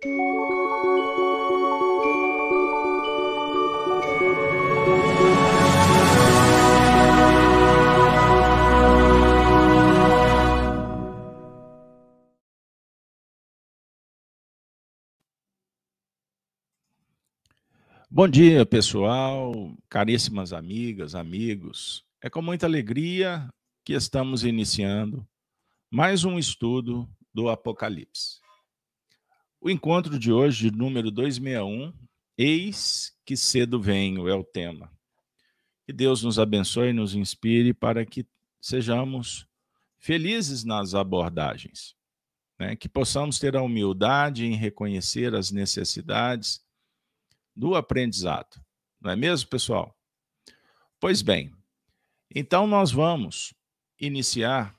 Bom dia, pessoal, caríssimas amigas, amigos. É com muita alegria que estamos iniciando mais um estudo do Apocalipse. O encontro de hoje, número 261, Eis que cedo venho, é o tema. Que Deus nos abençoe e nos inspire para que sejamos felizes nas abordagens, né? que possamos ter a humildade em reconhecer as necessidades do aprendizado. Não é mesmo, pessoal? Pois bem, então nós vamos iniciar,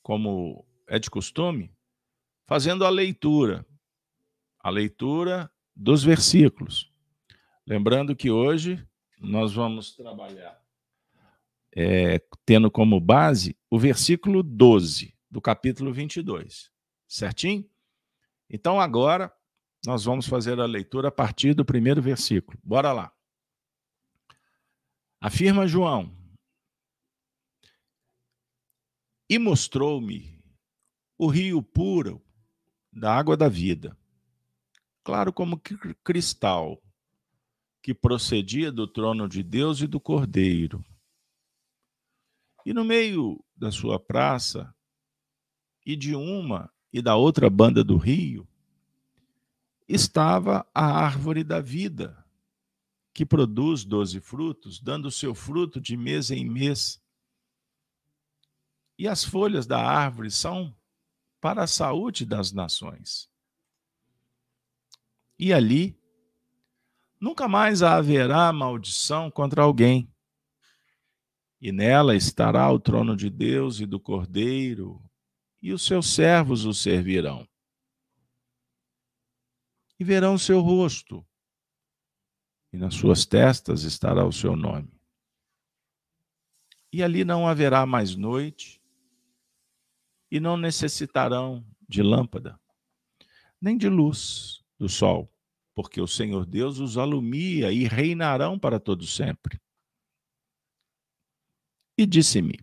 como é de costume, fazendo a leitura. A leitura dos versículos. Lembrando que hoje nós vamos trabalhar é, tendo como base o versículo 12 do capítulo 22. Certinho? Então agora nós vamos fazer a leitura a partir do primeiro versículo. Bora lá. Afirma João: E mostrou-me o rio puro da água da vida, claro como cristal, que procedia do trono de Deus e do Cordeiro. E no meio da sua praça, e de uma e da outra banda do rio, estava a árvore da vida, que produz doze frutos, dando seu fruto de mês em mês. E as folhas da árvore são para a saúde das nações. E ali nunca mais haverá maldição contra alguém. E nela estará o trono de Deus e do Cordeiro, e os seus servos o servirão e verão o seu rosto, e nas suas testas estará o seu nome. E ali não haverá mais noite, e não necessitarão de lâmpada, nem de luz do sol, porque o Senhor Deus os alumia e reinarão para todo sempre. E disse-me: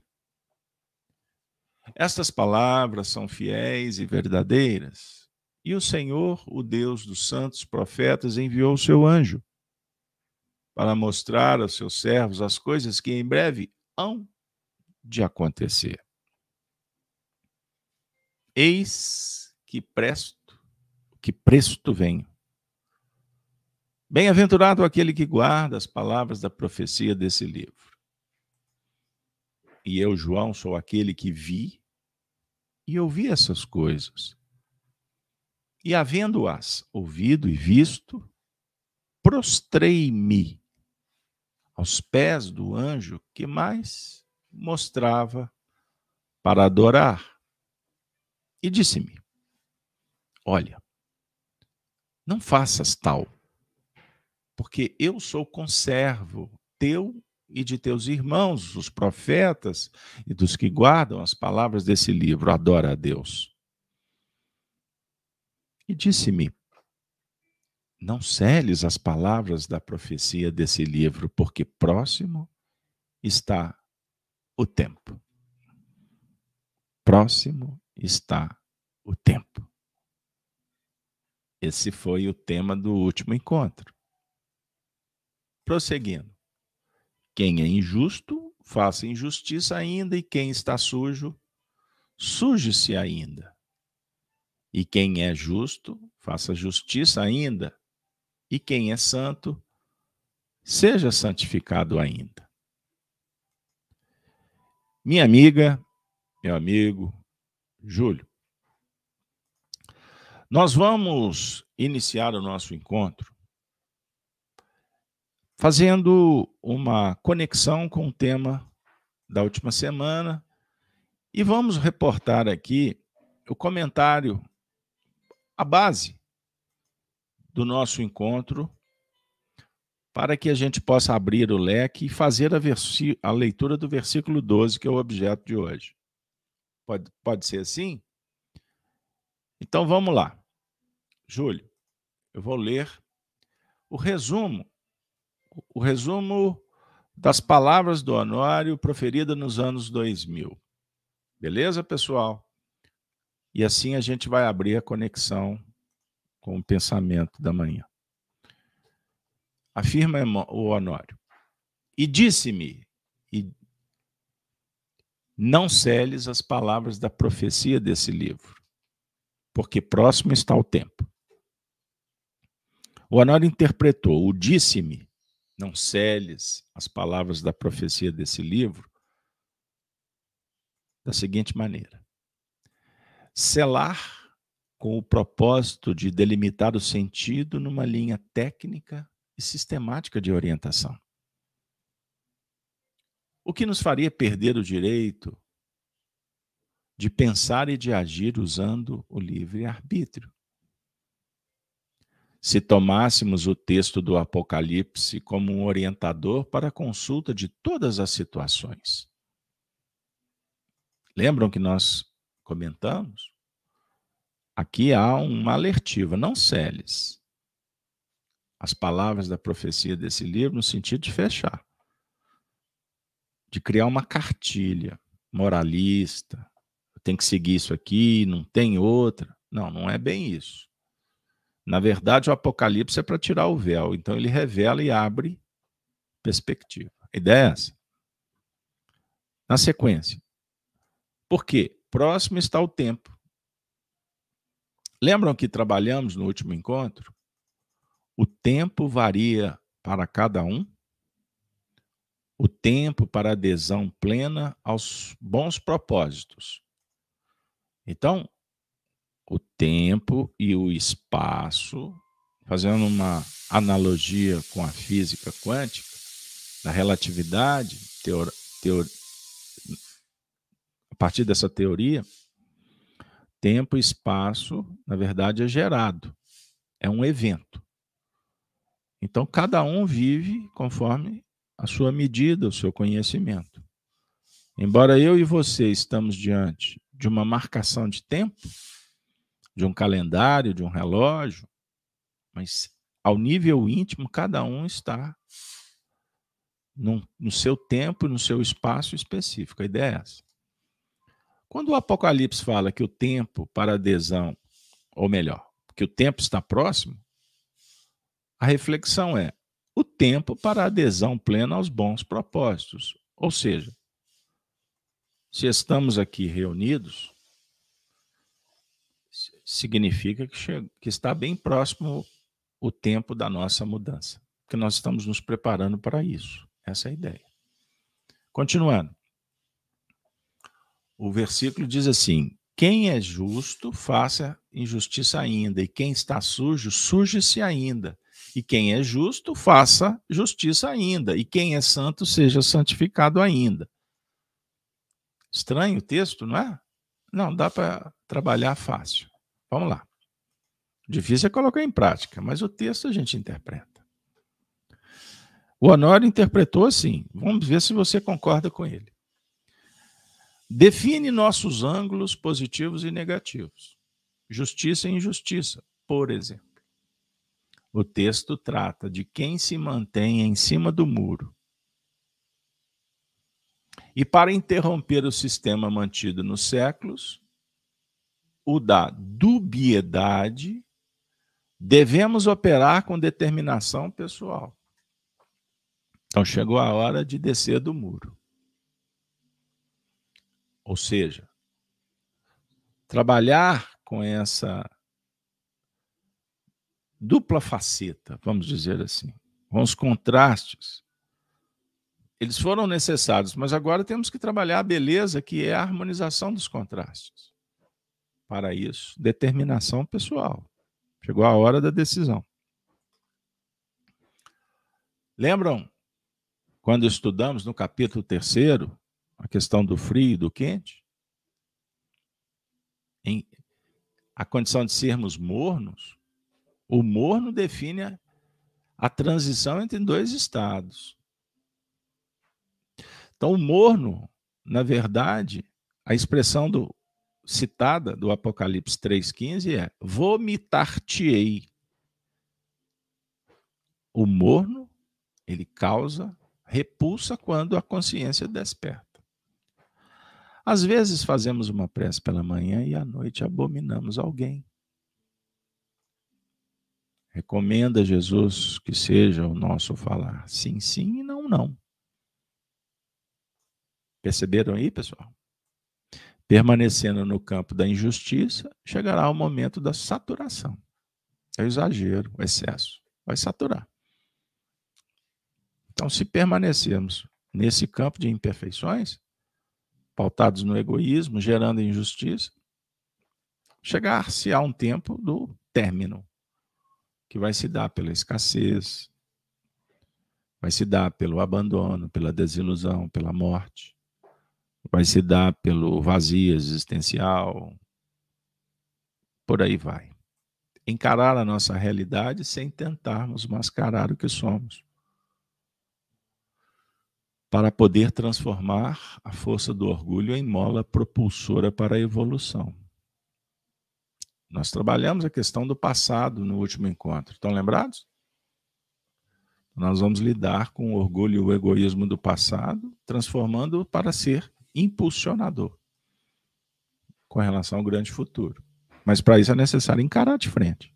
Estas palavras são fiéis e verdadeiras. E o Senhor, o Deus dos santos profetas, enviou o seu anjo para mostrar aos seus servos as coisas que em breve hão de acontecer. Eis que presto, que presto venho. Bem-aventurado aquele que guarda as palavras da profecia desse livro. E eu, João, sou aquele que vi e ouvi essas coisas. E havendo-as ouvido e visto, prostrei-me aos pés do anjo que mais mostrava para adorar. E disse-me: Olha, não faças tal, porque eu sou conservo teu e de teus irmãos, os profetas, e dos que guardam as palavras desse livro. Adora a Deus. E disse-me: Não celes as palavras da profecia desse livro, porque próximo está o tempo. Próximo está o tempo. Esse foi o tema do último encontro. Prosseguindo. Quem é injusto, faça injustiça ainda, e quem está sujo, suje-se ainda. E quem é justo, faça justiça ainda. E quem é santo, seja santificado ainda. Minha amiga, meu amigo, Júlio, nós vamos iniciar o nosso encontro fazendo uma conexão com o tema da última semana e vamos reportar aqui o comentário a base do nosso encontro para que a gente possa abrir o leque e fazer a, a, leitura do versículo 12, que é o objeto de hoje. Pode, pode ser assim? Então vamos lá. Júlio, eu vou ler o resumo, o resumo das palavras do Honório proferidas nos anos 2000. Beleza, pessoal? E assim a gente vai abrir a conexão com o pensamento da manhã. Afirma o Honório. E disse-me, e não celes as palavras da profecia desse livro, porque próximo está o tempo. O Honório interpretou o disse-me, não celes as palavras da profecia desse livro, da seguinte maneira: selar com o propósito de delimitar o sentido numa linha técnica e sistemática de orientação. O que nos faria perder o direito de pensar e de agir usando o livre-arbítrio. Se tomássemos o texto do Apocalipse como um orientador para a consulta de todas as situações. Lembram que nós comentamos? Aqui há uma alertiva, não celes as palavras da profecia desse livro no sentido de fechar, de criar uma cartilha moralista. Tem que seguir isso aqui, não tem outra. Não, não é bem isso. Na verdade, o Apocalipse é para tirar o véu, então ele revela e abre perspectiva. A ideia é essa. Na sequência. Por quê? Próximo está o tempo. Lembram que trabalhamos no último encontro? O tempo varia para cada um. O tempo para adesão plena aos bons propósitos. Então, o tempo e o espaço, fazendo uma analogia com a física quântica, da relatividade, teor, teor, a partir dessa teoria, tempo e espaço, na verdade, é gerado, é um evento. Então, cada um vive conforme a sua medida, o seu conhecimento. Embora eu e você estamos diante de uma marcação de tempo, de um calendário, de um relógio, mas ao nível íntimo, cada um está no, seu tempo, no seu espaço específico. A ideia é essa. Quando o Apocalipse fala que o tempo para adesão, ou melhor, que o tempo está próximo, a reflexão é o tempo para adesão plena aos bons propósitos. Ou seja, se estamos aqui reunidos, significa que, que está bem próximo o tempo da nossa mudança, que nós estamos nos preparando para isso. Essa é a ideia. Continuando. O versículo diz assim: Quem é justo, faça injustiça ainda, e quem está sujo, suje-se ainda. E quem é justo, faça justiça ainda. E quem é santo, seja santificado ainda. Estranho o texto, não é? Não, dá para trabalhar fácil. Vamos lá. Difícil é colocar em prática, mas o texto a gente interpreta. O Honório interpretou assim. Vamos ver se você concorda com ele. Define nossos ângulos positivos e negativos. Justiça e injustiça, por exemplo. O texto trata de quem se mantém em cima do muro. E para interromper o sistema mantido nos séculos, o da dubiedade, devemos operar com determinação pessoal. Então chegou a hora de descer do muro. Ou seja, trabalhar com essa dupla faceta, vamos dizer assim, com os contrastes. Eles foram necessários, mas agora temos que trabalhar a beleza, que é a harmonização dos contrastes. Para isso, determinação pessoal. Chegou a hora da decisão. Lembram quando estudamos no capítulo terceiro a questão do frio e do quente? Em a condição de sermos mornos, o morno define a, a transição entre dois estados. Então, o morno, na verdade, a expressão do, citada do Apocalipse 3,15 é: vomitar-te-ei. o morno, ele causa repulsa quando a consciência desperta. Às vezes fazemos uma prece pela manhã e à noite abominamos alguém. Recomenda Jesus que seja o nosso falar sim, sim e não, não. Perceberam aí, pessoal? Permanecendo no campo da injustiça, chegará o momento da saturação. É o exagero, o excesso. Vai saturar. Então, se permanecermos nesse campo de imperfeições, pautados no egoísmo, gerando injustiça, chegar-se a um tempo do término, que vai se dar pela escassez, vai se dar pelo abandono, pela desilusão, pela morte, vai se dar pelo vazio existencial, por aí vai. Encarar a nossa realidade sem tentarmos mascarar o que somos para poder transformar a força do orgulho em mola propulsora para a evolução. Nós trabalhamos a questão do passado no último encontro. Estão lembrados? Nós vamos lidar com o orgulho e o egoísmo do passado, transformando para ser impulsionador com relação ao grande futuro. Mas para isso é necessário encarar de frente.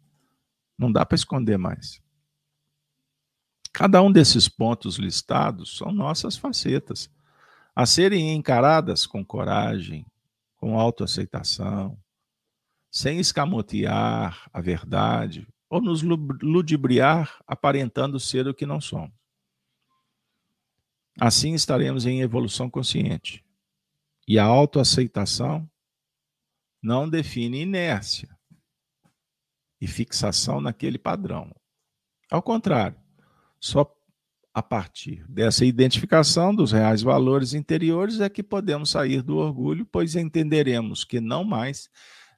Não dá para esconder mais. Cada um desses pontos listados são nossas facetas, a serem encaradas com coragem, com autoaceitação, sem escamotear a verdade ou nos ludibriar aparentando ser o que não somos. Assim estaremos em evolução consciente. E a autoaceitação não define inércia e fixação naquele padrão. Ao contrário, só a partir dessa identificação dos reais valores interiores é que podemos sair do orgulho, pois entenderemos que não mais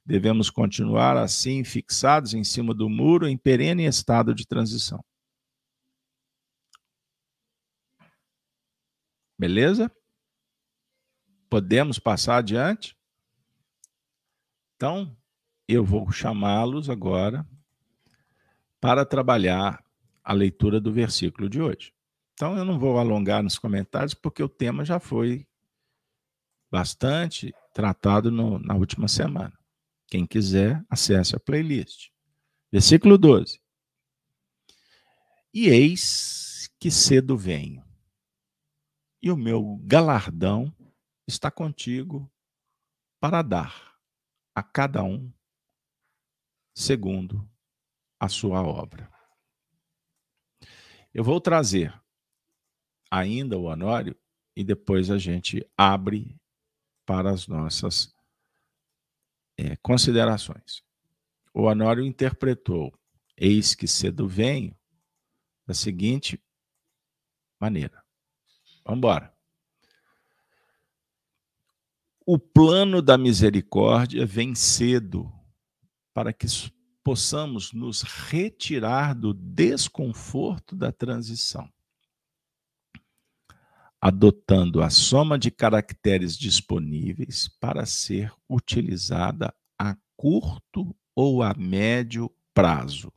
devemos continuar assim fixados em cima do muro em perene estado de transição. Beleza? Podemos passar adiante? Então, eu vou chamá-los agora para trabalhar a leitura do versículo de hoje. Então, eu não vou alongar nos comentários, porque o tema já foi bastante tratado no, na última semana. Quem quiser, acesse a playlist. Versículo 12. E eis que cedo venho, e o meu galardão está contigo para dar a cada um segundo a sua obra. Eu vou trazer ainda o Honório e depois a gente abre para as nossas é, considerações. O Honório interpretou Eis que cedo venho da seguinte maneira. Vamos embora. O plano da misericórdia vem cedo para que possamos nos retirar do desconforto da transição, adotando a soma de caracteres disponíveis para ser utilizada a curto ou a médio prazo,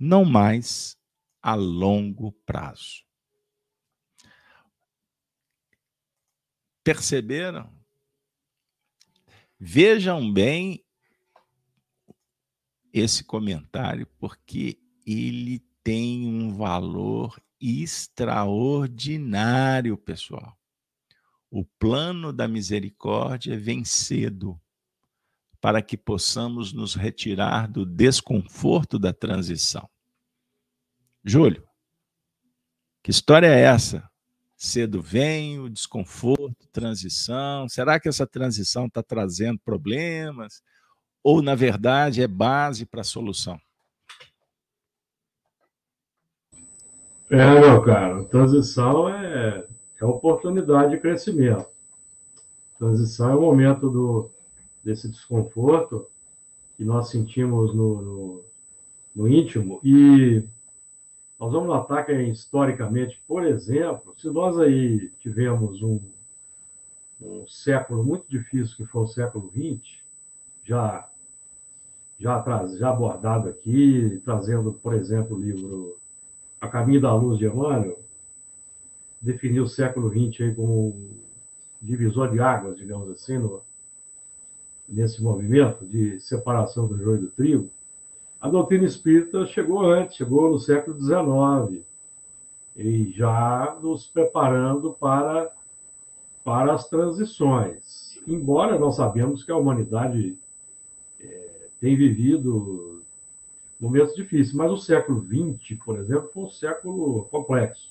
não mais a longo prazo. Perceberam? Vejam bem esse comentário porque ele tem um valor extraordinário, pessoal. O plano da misericórdia vem cedo para que possamos nos retirar do desconforto da transição. Júlio, que história é essa? Cedo vem o desconforto, transição. Será que essa transição está trazendo problemas? ou, na verdade, é base para a solução? É, meu caro, transição é, é oportunidade de crescimento. Transição é o momento do, desse desconforto que nós sentimos no, no, no íntimo e nós vamos notar que historicamente, por exemplo, se nós aí tivemos um, um século muito difícil, que foi o século XX, já já, traz, já abordado aqui, trazendo, por exemplo, o livro a Caminho da Luz de Emmanuel, definiu o século XX aí como um divisor de águas, digamos assim, no, nesse movimento de separação do joio do trigo, a doutrina espírita chegou antes, chegou no século XIX, e já nos preparando para, para as transições. Embora nós sabemos que a humanidade é, tem vivido momentos difíceis, mas o século XX, por exemplo, foi um século complexo.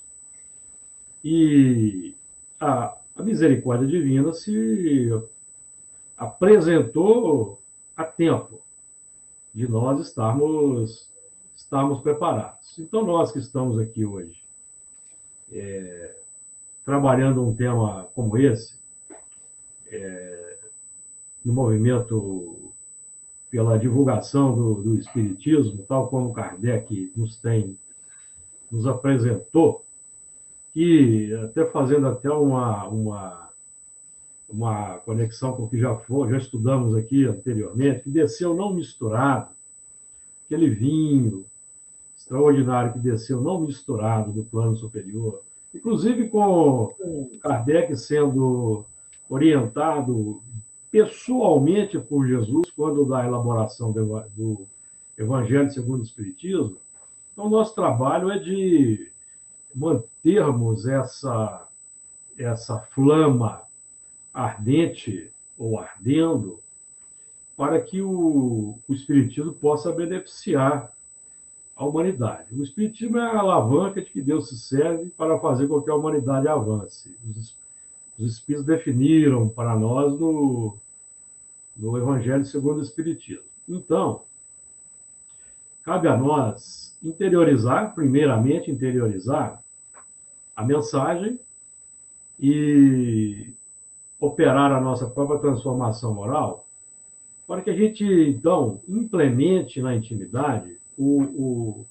E a, a misericórdia divina se apresentou a tempo de nós estarmos, estarmos preparados. Então, nós que estamos aqui hoje, é, trabalhando um tema como esse, é, no movimento pela divulgação do, do Espiritismo, tal como Kardec nos tem, nos apresentou, e até fazendo até uma, uma, uma conexão com o que já foi, já estudamos aqui anteriormente, que desceu não misturado, aquele vinho extraordinário que desceu não misturado do plano superior, inclusive com Kardec sendo orientado pessoalmente por Jesus quando da elaboração do Evangelho segundo o Espiritismo. Então, nosso trabalho é de mantermos essa, essa flama ardente ou ardendo para que o, o Espiritismo possa beneficiar a humanidade. O Espiritismo é a alavanca de que Deus se serve para fazer com que a humanidade avance. Os, os Espíritos definiram para nós no, no Evangelho segundo o Espiritismo. Então, cabe a nós interiorizar, primeiramente interiorizar a mensagem e operar a nossa própria transformação moral, para que a gente, então, implemente na intimidade o, o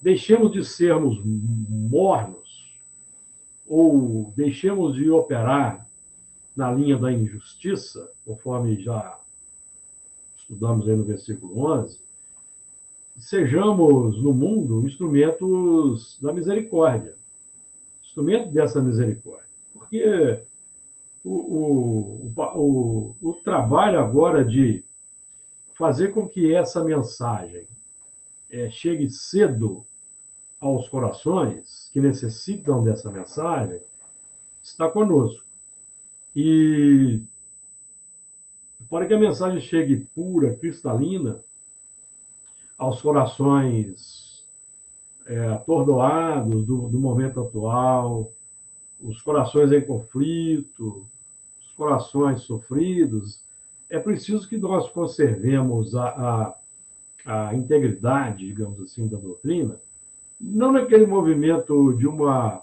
deixemos de sermos mornos ou deixemos de operar na linha da injustiça, conforme já estudamos aí no versículo 11, sejamos no mundo instrumentos da misericórdia instrumento dessa misericórdia. Porque o, o, o, o trabalho agora de fazer com que essa mensagem é, chegue cedo aos corações que necessitam dessa mensagem está conosco. E para que a mensagem chegue pura, cristalina, aos corações é, atordoados do, do momento atual, os corações em conflito, corações sofridos, é preciso que nós conservemos a, a, a, integridade, digamos assim, da doutrina, não naquele movimento de uma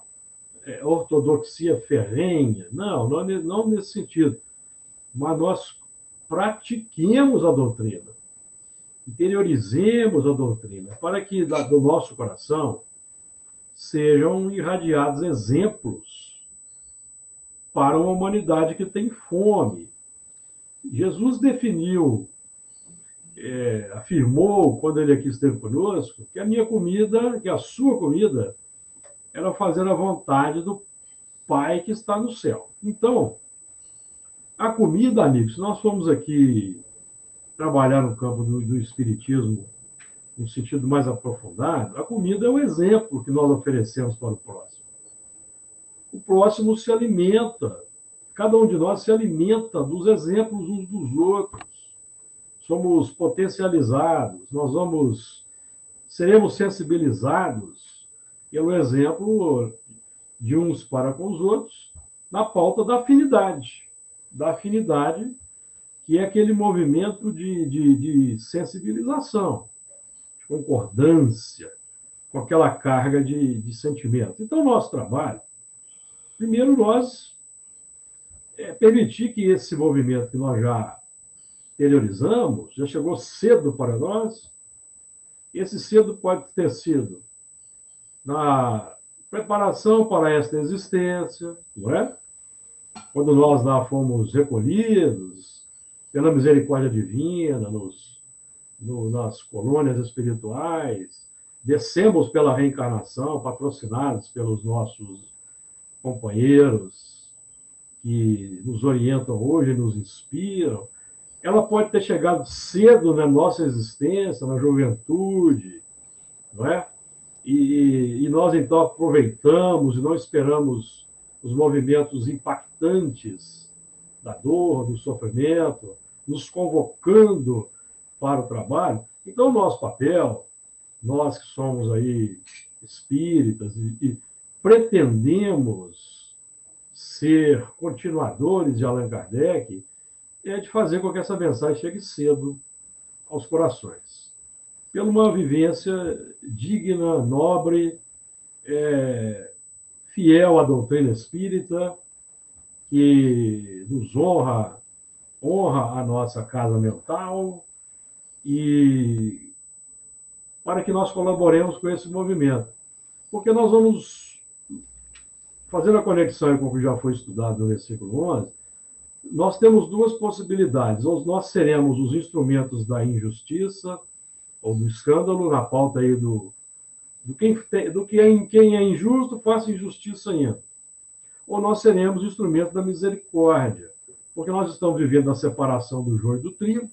é, ortodoxia ferrenha, não, não, não nesse sentido, mas nós pratiquemos a doutrina interiorizemos a doutrina, para que do nosso coração sejam irradiados exemplos para uma humanidade que tem fome. Jesus definiu, é, afirmou, quando ele aqui esteve conosco, que a minha comida, que a sua comida, era fazer a vontade do Pai que está no céu. Então, a comida, amigos, nós fomos aqui trabalhar no campo do, do espiritismo no sentido mais aprofundado, a comida é o exemplo que nós oferecemos para o próximo. O próximo se alimenta, cada um de nós se alimenta dos exemplos uns dos outros. Somos potencializados, nós vamos seremos sensibilizados pelo exemplo de uns para com os outros na pauta da afinidade, da afinidade que é aquele movimento de, de, de sensibilização, de concordância com aquela carga de, de sentimento. Então, nosso trabalho, primeiro, nós é permitir que esse movimento que nós já interiorizamos, já chegou cedo para nós, esse cedo pode ter sido na preparação para esta existência, não é? Quando nós lá fomos recolhidos, pela misericórdia divina, nos, no, nas colônias espirituais, descemos pela reencarnação, patrocinados pelos nossos companheiros que nos orientam hoje, nos inspiram, ela pode ter chegado cedo na nossa existência, na juventude, não é? E, e nós então aproveitamos e não esperamos os movimentos impactantes da dor, do sofrimento, nos convocando para o trabalho. Então, nosso papel, nós que somos aí espíritas e, e pretendemos ser continuadores de Allan Kardec, é de fazer com que essa mensagem chegue cedo aos corações. Pela uma vivência digna, nobre, é, fiel à doutrina espírita, que nos honra, honra a nossa casa mental e para que nós colaboremos com esse movimento. Porque nós vamos, fazendo a conexão com o que já foi estudado no versículo 11, nós temos duas possibilidades. Ou nós seremos os instrumentos da injustiça ou do escândalo, na pauta aí do, do, quem, do que é, quem é injusto, faça injustiça ainda. Ou nós seremos instrumento da misericórdia, porque nós estamos vivendo a separação do joio do trigo,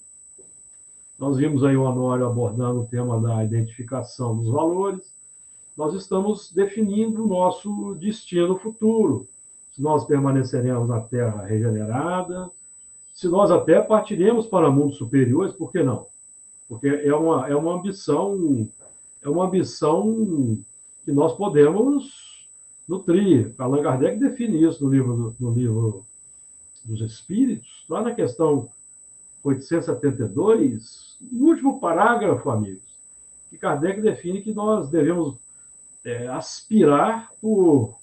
nós vimos aí o Honório abordando o tema da identificação dos valores. Nós estamos definindo o nosso destino futuro. Se nós permaneceremos na Terra regenerada, se nós até partiremos para mundos superiores, por que não? Porque é uma, é uma ambição, é uma ambição que nós podemos nutrir. Allan Kardec define isso no livro, no livro dos Espíritos, lá na questão 872, no último parágrafo, amigos, que Kardec define que nós devemos é, aspirar por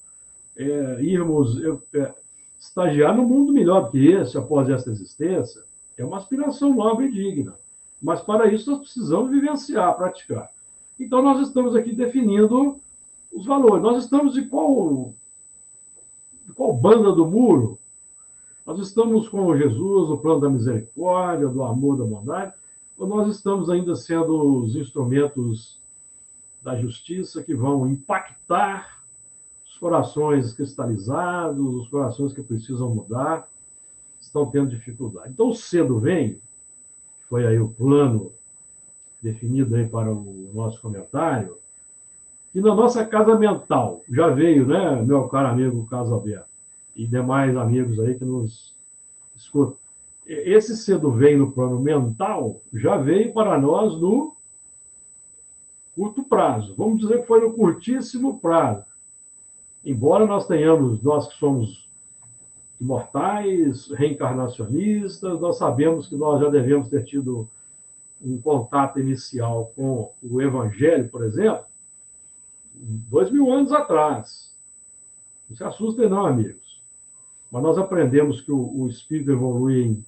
é, irmos é, estagiar no mundo melhor que esse após essa existência. É uma aspiração nobre e digna. Mas para isso nós precisamos vivenciar, praticar. Então nós estamos aqui definindo os valores. Nós estamos de qual, de qual banda do muro? Nós estamos com Jesus no plano da misericórdia, do amor, da bondade, ou nós estamos ainda sendo os instrumentos da justiça que vão impactar os corações cristalizados, os corações que precisam mudar, estão tendo dificuldade. Então, cedo vem, foi aí o plano definido aí para o nosso comentário, e na nossa casa mental, já veio, né, meu caro amigo Carlos Alberto, e demais amigos aí que nos escutam. Esse cedo vem no plano mental, já veio para nós no curto prazo. Vamos dizer que foi no curtíssimo prazo. Embora nós tenhamos, nós que somos imortais, reencarnacionistas, nós sabemos que nós já devemos ter tido um contato inicial com o Evangelho, por exemplo, dois mil anos atrás. Não se assustem, não, amigos. Mas nós aprendemos que o, o espírito evolui em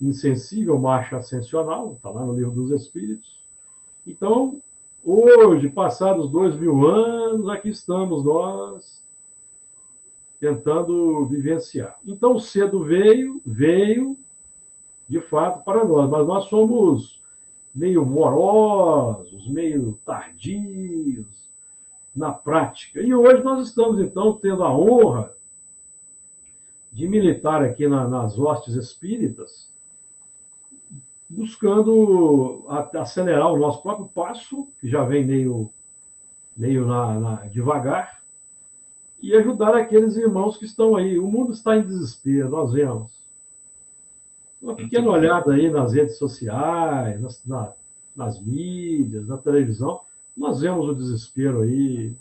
insensível marcha ascensional, está lá no livro dos Espíritos. Então, hoje, passados dois mil anos, aqui estamos nós tentando vivenciar. Então, cedo veio, veio, de fato, para nós, mas nós somos meio morosos, meio tardios na prática. E hoje nós estamos, então, tendo a honra de militar aqui na, nas hostes espíritas, buscando acelerar o nosso próprio passo, que já vem meio, meio na, na, devagar, e ajudar aqueles irmãos que estão aí. O mundo está em desespero, nós vemos. Uma pequena olhada aí nas redes sociais, nas, na, nas mídias, na televisão, nós vemos o desespero aí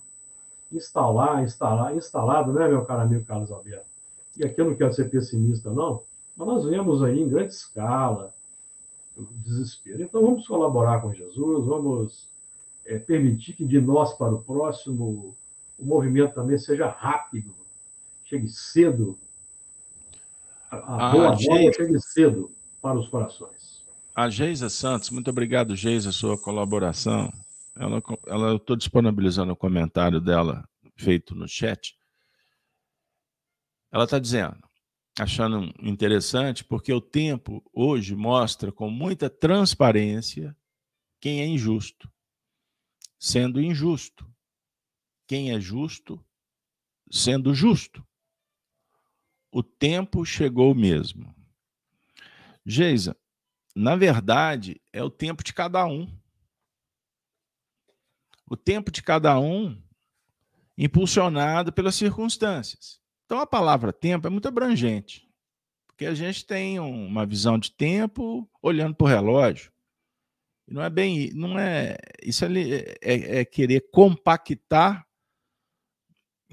instalar, instalar, instalado, né, meu caro amigo Carlos Alberto? e aqui eu não quero ser pessimista, não, mas nós vemos aí em grande escala desespero. Então, vamos colaborar com Jesus, vamos é, permitir que de nós para o próximo o movimento também seja rápido, chegue cedo. A, a ah, boa Geisa, chegue cedo para os corações. A Geisa Santos, muito obrigado, Geisa, sua colaboração. Ela, ela, eu estou disponibilizando o comentário dela feito no chat. Ela está dizendo, achando interessante, porque o tempo hoje mostra com muita transparência quem é injusto. sendo injusto. Quem é justo, sendo justo. O tempo chegou mesmo. Geisa, na verdade, é o tempo de cada um. O tempo de cada um impulsionado pelas circunstâncias. Então a palavra tempo é muito abrangente, porque a gente tem uma visão de tempo olhando para o relógio. Não é bem, não é isso é, é, é querer compactar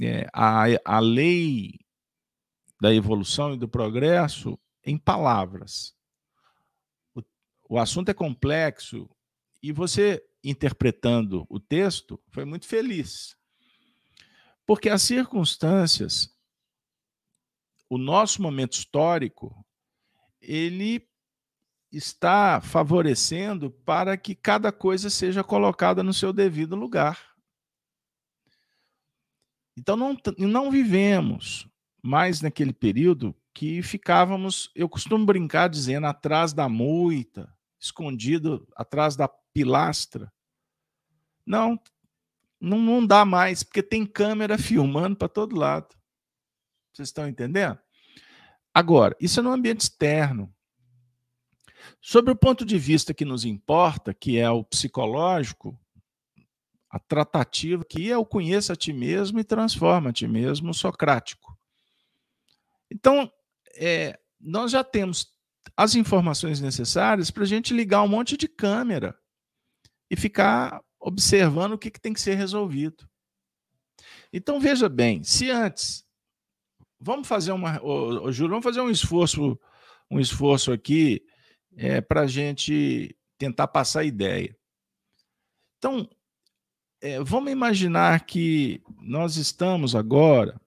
é, a, a lei da evolução e do progresso em palavras. O, o assunto é complexo e você interpretando o texto foi muito feliz. Porque as circunstâncias, o nosso momento histórico, ele está favorecendo para que cada coisa seja colocada no seu devido lugar. Então, não, não vivemos mais naquele período que ficávamos, eu costumo brincar dizendo, atrás da moita, escondido atrás da pilastra. Não, não, não dá mais, porque tem câmera filmando para todo lado. Vocês estão entendendo? Agora, isso é no ambiente externo. Sobre o ponto de vista que nos importa, que é o psicológico, a tratativa que é o conheça a ti mesmo e transforma a ti mesmo, socrático. Então, é, nós já temos as informações necessárias para a gente ligar um monte de câmera e ficar observando o que, que tem que ser resolvido. Então, veja bem, se antes. Vamos fazer uma. Ô, ô, Júlio, vamos fazer um esforço, um esforço aqui é, para a gente tentar passar a ideia. Então, é, vamos imaginar que nós estamos agora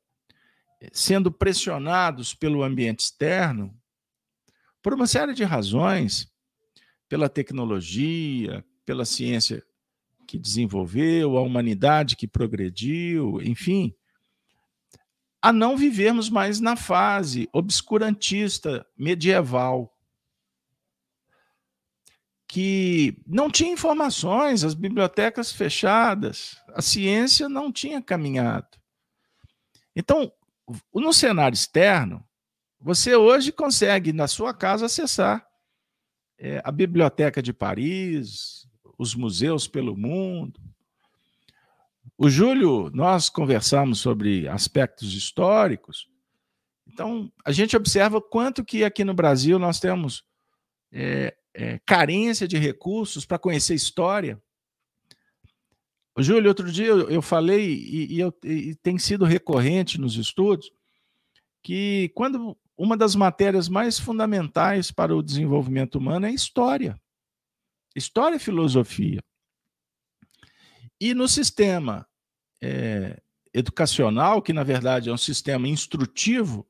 é, sendo pressionados pelo ambiente externo por uma série de razões, pela tecnologia, pela ciência que desenvolveu, a humanidade que progrediu, enfim, a não vivermos mais na fase obscurantista medieval, que não tinha informações, as bibliotecas fechadas, a ciência não tinha caminhado. Então, no cenário externo, você hoje consegue, na sua casa, acessar é, a Biblioteca de Paris, os museus pelo mundo. O Júlio, nós conversamos sobre aspectos históricos. Então, a gente observa quanto que aqui no Brasil nós temos é, é, carência de recursos para conhecer história. O Júlio, outro dia eu, falei, e, e, eu, e tem sido recorrente nos estudos, que quando uma das matérias mais fundamentais para o desenvolvimento humano é história. História e filosofia. E no sistema é, educacional, que na verdade é um sistema instrutivo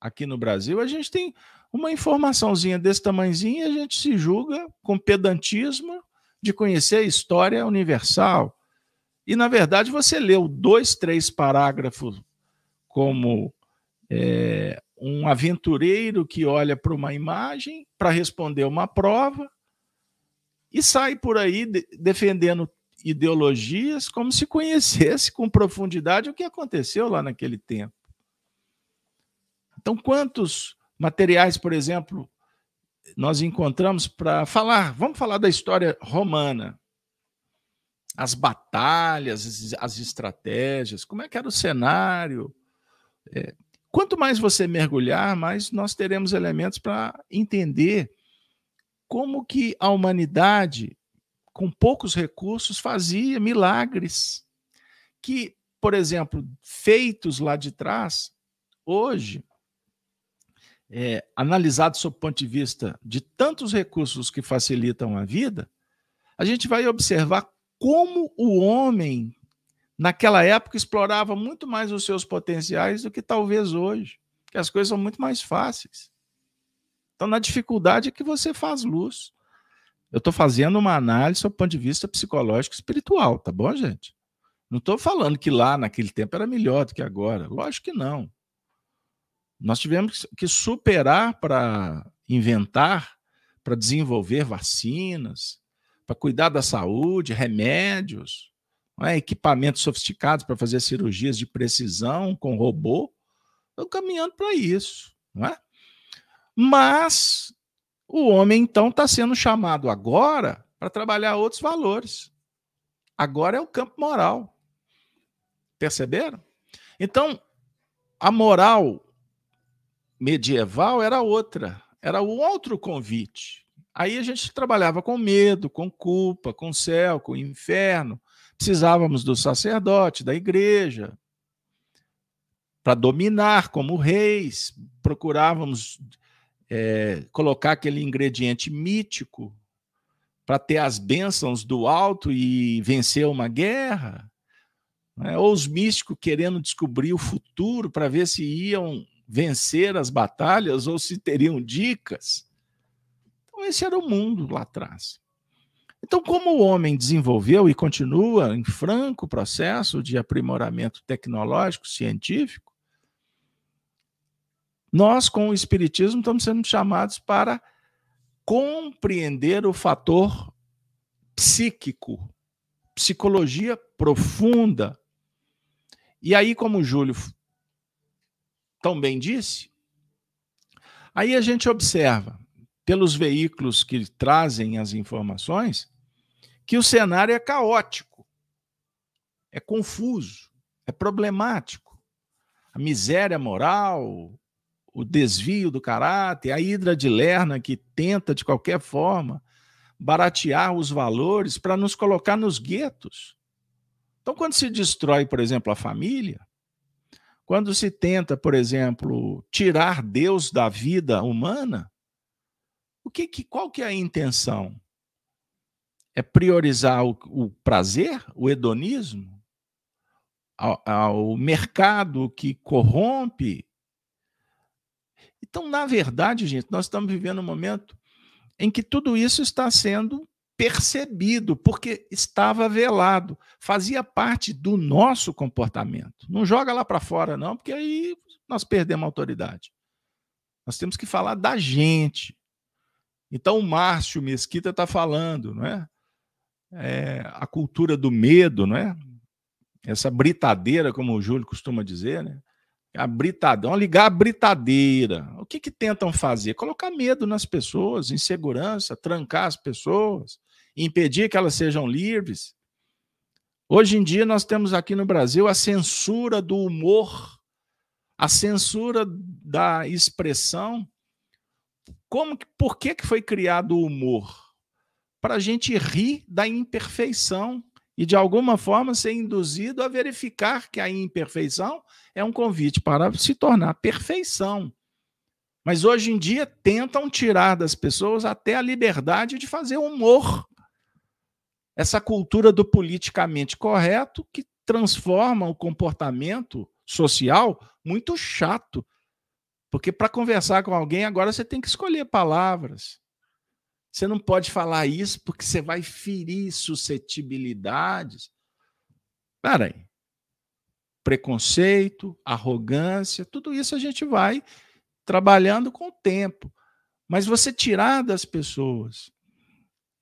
aqui no Brasil, a gente tem uma informaçãozinha desse tamanhozinho e a gente se julga com pedantismo de conhecer a história universal. E, na verdade, você leu dois, três parágrafos como é, um aventureiro que olha para uma imagem para responder uma prova e sai por aí de, defendendo ideologias como se conhecesse com profundidade o que aconteceu lá naquele tempo. Então, quantos materiais, por exemplo, nós encontramos para falar, vamos falar da história romana, as batalhas, as estratégias, como é que era o cenário. É, quanto mais você mergulhar, mais nós teremos elementos para entender como que a humanidade, com poucos recursos, fazia milagres que, por exemplo, feitos lá de trás, hoje, é, analisado sob o ponto de vista de tantos recursos que facilitam a vida, a gente vai observar como o homem, naquela época, explorava muito mais os seus potenciais do que talvez hoje, que as coisas são muito mais fáceis. Então, na dificuldade é que você faz luz. Eu estou fazendo uma análise do ponto de vista psicológico e espiritual, tá bom, gente? Não estou falando que lá naquele tempo era melhor do que agora. Lógico que não. Nós tivemos que superar para inventar, para desenvolver vacinas, para cuidar da saúde, remédios. é? equipamentos sofisticados para fazer cirurgias de precisão com robô. Estão caminhando para isso. Não é? Mas o homem, então, está sendo chamado agora para trabalhar outros valores. Agora é o campo moral. Perceberam? Então, a moral medieval era outra, era o outro convite. Aí a gente trabalhava com medo, com culpa, com céu, com inferno. Precisávamos do sacerdote, da igreja, para dominar como reis. Procurávamos é, colocar aquele ingrediente mítico para ter as bênçãos do alto e vencer uma guerra. Né? Ou os místicos querendo descobrir o futuro para ver se iam vencer as batalhas ou se teriam dicas. Então, esse era o mundo lá atrás. Então, como o homem desenvolveu e continua em franco processo de aprimoramento tecnológico, científico, nós, com o Espiritismo, estamos sendo chamados para compreender o fator psíquico, psicologia profunda. E aí, como o Júlio tão bem disse, aí a gente observa, pelos veículos que trazem as informações, que o cenário é caótico, é confuso, é problemático. A miséria moral, o desvio do caráter, a hidra de Lerna que tenta, de qualquer forma, baratear os valores para nos colocar nos guetos. Então, quando se destrói, por exemplo, a família, quando se tenta, por exemplo, tirar Deus da vida humana, o que, que qual que é a intenção? É priorizar o, o prazer, o hedonismo, ao, ao mercado que corrompe. Então, na verdade, gente, nós estamos vivendo um momento em que tudo isso está sendo percebido, porque estava velado, fazia parte do nosso comportamento. Não joga lá para fora, não, porque aí nós perdemos a autoridade. Nós temos que falar da gente. Então, o Márcio Mesquita está falando, não é? é? A cultura do medo, não é? Essa britadeira, como o Júlio costuma dizer, né? A britadeira, ligar a britadeira. O que, que tentam fazer? Colocar medo nas pessoas, insegurança, trancar as pessoas, impedir que elas sejam livres. Hoje em dia nós temos aqui no Brasil a censura do humor, a censura da expressão. Como, por que, que foi criado o humor? Para a gente rir da imperfeição e, de alguma forma, ser induzido a verificar que a imperfeição é um convite para se tornar perfeição. Mas hoje em dia tentam tirar das pessoas até a liberdade de fazer humor essa cultura do politicamente correto que transforma o comportamento social muito chato. Porque para conversar com alguém agora você tem que escolher palavras. Você não pode falar isso porque você vai ferir suscetibilidades. Peraí. Preconceito, arrogância, tudo isso a gente vai trabalhando com o tempo. Mas você tirar das pessoas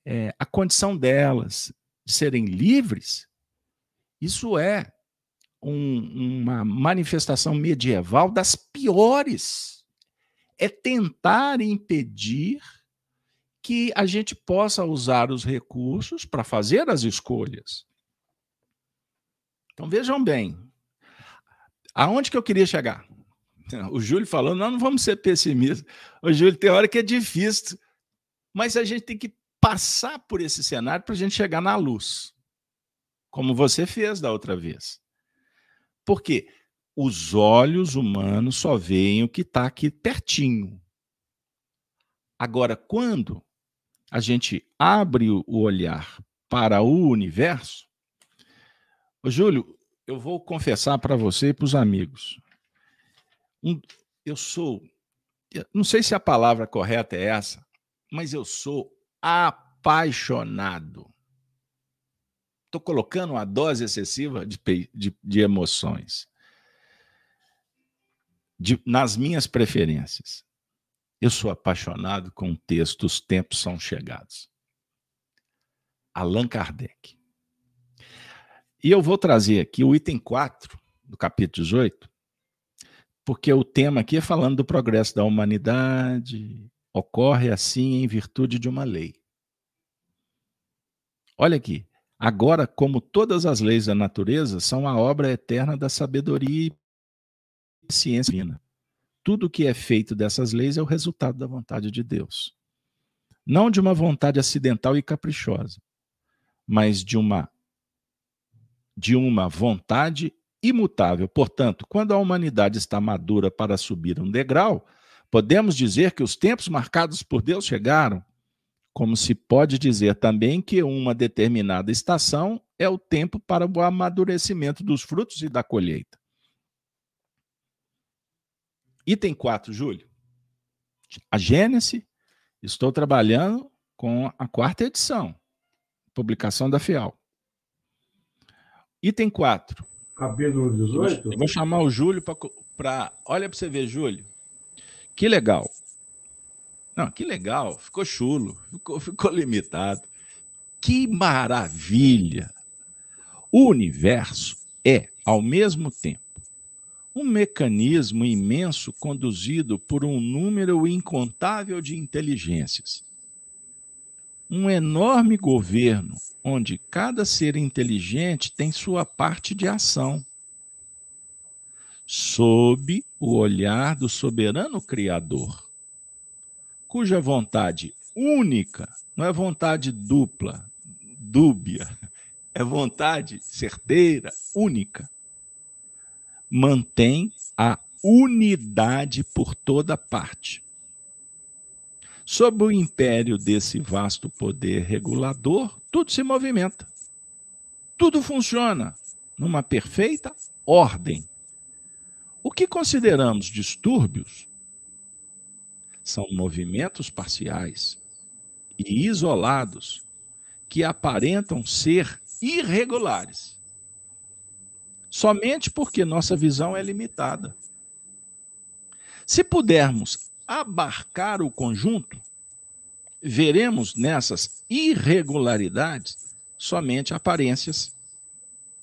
é, a condição delas de serem livres, isso é um, uma manifestação medieval das piores. É tentar impedir que a gente possa usar os recursos para fazer as escolhas. Então vejam bem, aonde que eu queria chegar? O Júlio falou, não, não vamos ser pessimistas. O Júlio, tem hora que é difícil, mas a gente tem que passar por esse cenário para a gente chegar na luz, como você fez da outra vez. Porque os olhos humanos só veem o que está aqui pertinho. Agora, quando a gente abre o olhar para o universo, Ô, Júlio, eu vou confessar para você e para os amigos. Um, eu sou, não sei se a palavra correta é essa, mas eu sou apaixonado. Estou colocando uma dose excessiva de, de, de emoções. De, nas minhas preferências. Eu sou apaixonado com o texto Os Tempos São Chegados. Allan Kardec. E eu vou trazer aqui o item 4 do capítulo 18, porque o tema aqui é falando do progresso da humanidade, ocorre assim em virtude de uma lei. Olha aqui. Agora, como todas as leis da natureza, são a obra eterna da sabedoria e ciência divina. Tudo que é feito dessas leis é o resultado da vontade de Deus. Não de uma vontade acidental e caprichosa, mas de uma de uma vontade imutável. Portanto, quando a humanidade está madura para subir um degrau, podemos dizer que os tempos marcados por Deus chegaram como se pode dizer também que uma determinada estação é o tempo para o amadurecimento dos frutos e da colheita. Item 4, Júlio. A Gênese, estou trabalhando com a quarta edição, publicação da FIAL. Item 4. Capítulo 18? Eu vou chamar o Júlio para. Olha para você ver, Júlio. Que legal. Não, que legal, ficou chulo, ficou, ficou limitado. Que maravilha! O universo é, ao mesmo tempo, um mecanismo imenso conduzido por um número incontável de inteligências. Um enorme governo onde cada ser inteligente tem sua parte de ação. Sob o olhar do soberano Criador cuja vontade única, não é vontade dupla, dúbia, é vontade certeira, única, mantém a unidade por toda parte. Sob o império desse vasto poder regulador, tudo se movimenta. Tudo funciona numa perfeita ordem. O que consideramos distúrbios são movimentos parciais e isolados que aparentam ser irregulares. Somente porque nossa visão é limitada. Se pudermos abarcar o conjunto, veremos nessas irregularidades somente aparências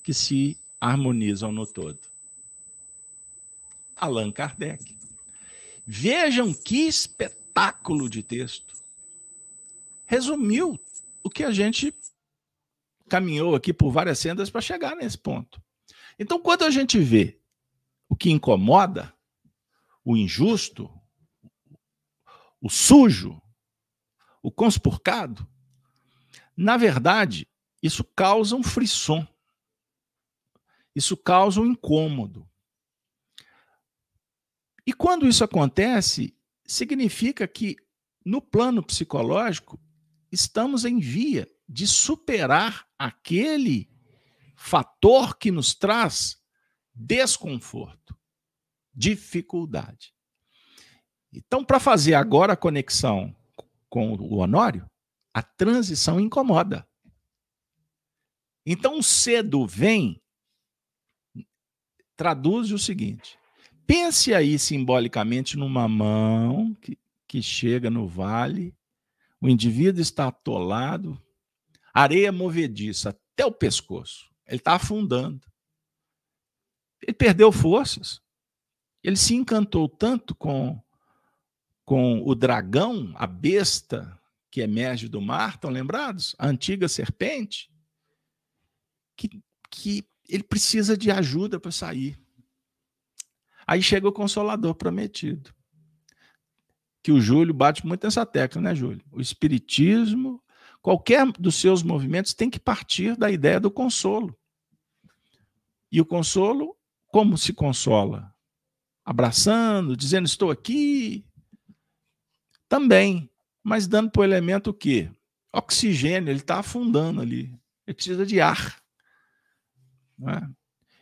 que se harmonizam no todo. Allan Kardec. Vejam que espetáculo de texto. Resumiu o que a gente caminhou aqui por várias sendas para chegar nesse ponto. Então, quando a gente vê o que incomoda, o injusto, o sujo, o conspurcado, na verdade, isso causa um frisson. Isso causa um incômodo. E quando isso acontece, significa que no plano psicológico estamos em via de superar aquele fator que nos traz desconforto, dificuldade. Então, para fazer agora a conexão com o Honório, a transição incomoda. Então, o cedo vem traduz o seguinte: Pense aí simbolicamente numa mão que, que chega no vale, o indivíduo está atolado, areia movediça até o pescoço, ele está afundando. Ele perdeu forças. Ele se encantou tanto com, com o dragão, a besta que emerge do mar, estão lembrados? A antiga serpente, que, que ele precisa de ajuda para sair. Aí chega o consolador prometido. Que o Júlio bate muito nessa tecla, né, Júlio? O espiritismo, qualquer dos seus movimentos tem que partir da ideia do consolo. E o consolo, como se consola? Abraçando, dizendo estou aqui. Também, mas dando para o elemento o quê? Oxigênio, ele está afundando ali. Ele precisa de ar. É?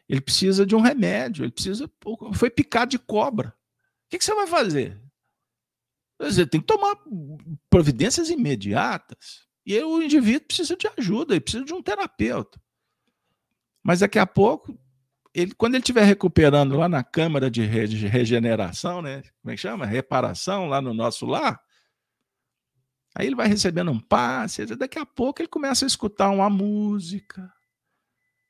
Ele precisa de um remédio, ele precisa. Foi picado de cobra. O que, que você vai fazer? Você tem que tomar providências imediatas. E o indivíduo precisa de ajuda, ele precisa de um terapeuta. Mas daqui a pouco, ele, quando ele estiver recuperando lá na Câmara de Regeneração, né? Como é que chama? Reparação lá no nosso lar. Aí ele vai recebendo um passe, daqui a pouco ele começa a escutar uma música,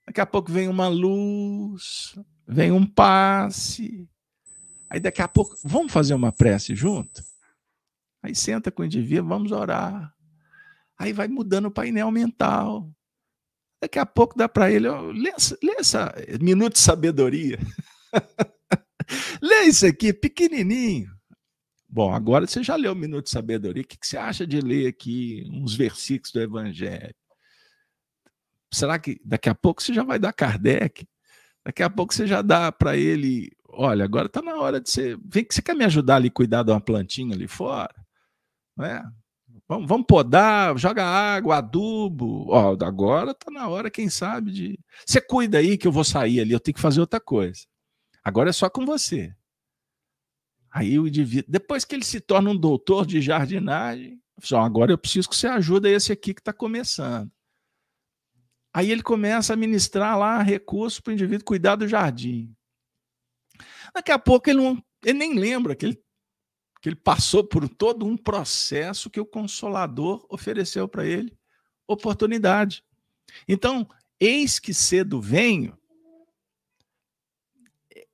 Daqui a pouco vem uma luz, vem um passe. Aí daqui a pouco, vamos fazer uma prece junto? Aí senta com o indivíduo, vamos orar. Aí vai mudando o painel mental. Daqui a pouco dá para ele, ó, lê, lê essa minuto de sabedoria. lê isso aqui, pequenininho. Bom, agora você já leu o Minuto de Sabedoria. O que você acha de ler aqui uns versículos do Evangelho? Será que daqui a pouco você já vai dar Kardec? Daqui a pouco você já dá para ele. Olha, agora está na hora de você. Vem que você quer me ajudar ali a cuidar de uma plantinha ali fora? Não é? Vamos, vamos podar, joga água, adubo. Ó, agora está na hora, quem sabe, de. Você cuida aí que eu vou sair ali, eu tenho que fazer outra coisa. Agora é só com você. Aí o indivíduo, depois que ele se torna um doutor de jardinagem, só agora eu preciso que você ajude esse aqui que está começando. Aí ele começa a ministrar lá recursos para o indivíduo cuidar do jardim. Daqui a pouco ele, não, ele nem lembra que ele, que ele passou por todo um processo que o Consolador ofereceu para ele oportunidade. Então, eis que cedo venho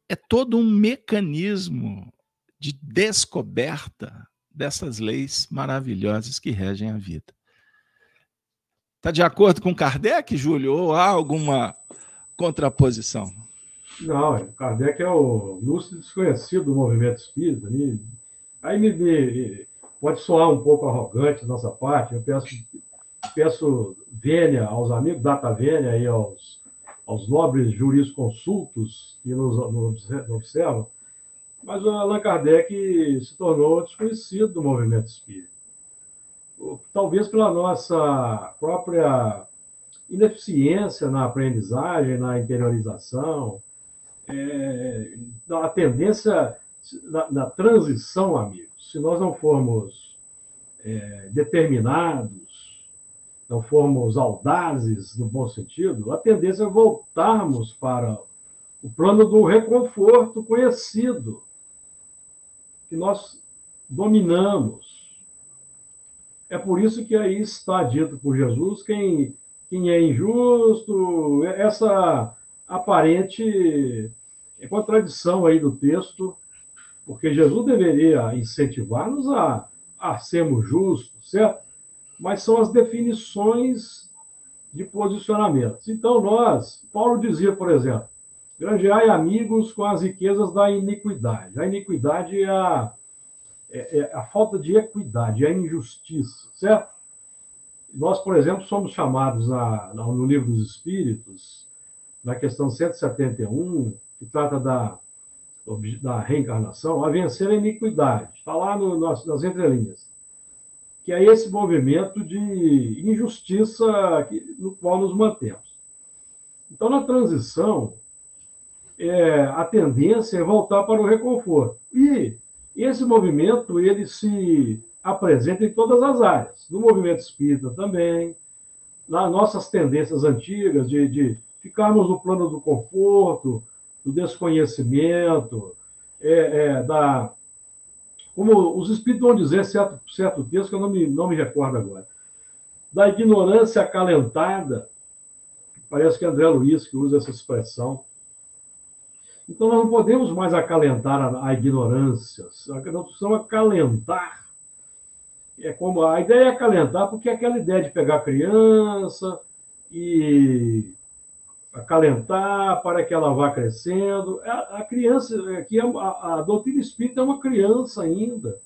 é todo um mecanismo de descoberta dessas leis maravilhosas que regem a vida. Está de acordo com Kardec, Júlio, ou há alguma contraposição? Não, Kardec é o lúcido desconhecido do movimento espírita. Aí me, me, pode soar um pouco arrogante da nossa parte. Eu peço, peço vênia aos amigos, data vênia e aos, aos nobres jurisconsultos que nos, nos observam, mas o Allan Kardec se tornou desconhecido do movimento espírita talvez pela nossa própria ineficiência na aprendizagem, na interiorização, é, a tendência na, na, transição, amigos. Se nós não formos é, determinados, não formos audazes no bom sentido, a tendência é voltarmos para o plano do reconforto conhecido, que nós dominamos, é por isso que aí está dito por Jesus quem, quem é injusto, essa aparente contradição aí do texto, porque Jesus deveria incentivar-nos a, a sermos justos, certo? Mas são as definições de posicionamentos. Então, nós, Paulo dizia, por exemplo, granjeai amigos com as riquezas da iniquidade. A iniquidade é a é, é a falta de equidade, a injustiça, certo? Nós, por exemplo, somos chamados no Livro dos Espíritos, na questão 171, que trata da, da reencarnação, a vencer a iniquidade. Está lá no, nas, entrelinhas. Que é esse movimento de injustiça que, no qual nos mantemos. Então, na transição, é, a tendência é voltar para o reconforto. E esse movimento ele se apresenta em todas as áreas, no movimento espírita também, nas nossas tendências antigas de, de ficarmos no plano do conforto, do desconhecimento, é, é, da como os espíritos vão dizer certo, certo texto que eu não me, não me recordo agora, da ignorância acalentada, parece que é André Luiz que usa essa expressão, então, nós não podemos mais acalentar a, a ignorância, nós precisamos acalentar. É como a ideia é acalentar, porque é aquela ideia de pegar a criança e acalentar para que ela vá crescendo. A, criança, aqui a, a doutrina espírita é uma criança ainda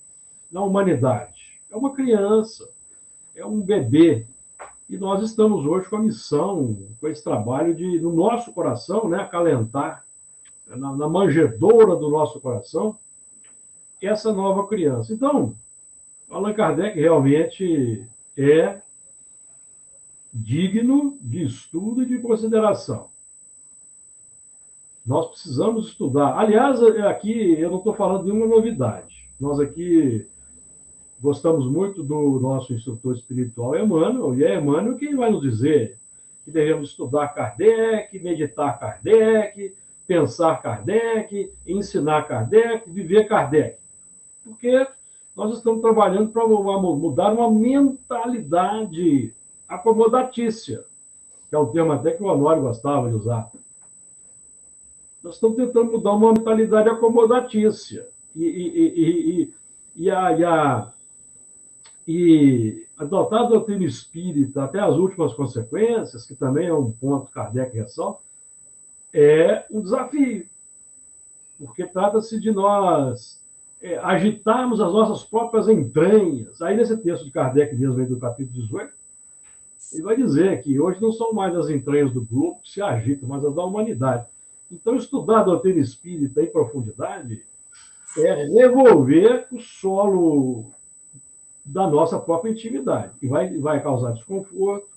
na humanidade. É uma criança, é um bebê. E nós estamos hoje com a missão, com esse trabalho de, no nosso coração, né, acalentar na, na manjedoura do nosso coração, essa nova criança. Então, Allan Kardec realmente é digno de estudo e de consideração. Nós precisamos estudar. Aliás, aqui eu não estou falando de nenhuma novidade. Nós aqui gostamos muito do nosso instrutor espiritual Emmanuel, e é Emmanuel quem vai nos dizer que devemos estudar Kardec, meditar Kardec, pensar Kardec, ensinar Kardec, viver Kardec. Porque nós estamos trabalhando para mudar uma mentalidade acomodatícia. que é um termo até que o Honório gostava de usar. Nós estamos tentando mudar uma mentalidade acomodatícia. E, e, e, e, a, e, a, e adotar a doutrina espírita até as últimas consequências, que também é um ponto Kardec ressalta, é um desafio. Porque trata-se de nós é, agitarmos as nossas próprias entranhas. Aí, nesse texto de Kardec, mesmo aí do capítulo 18, ele vai dizer que hoje não são mais as entranhas do grupo que se agitam, mas as da humanidade. Então, estudar a doutrina espírita em profundidade é revolver o solo da nossa própria intimidade. E vai, vai causar desconforto,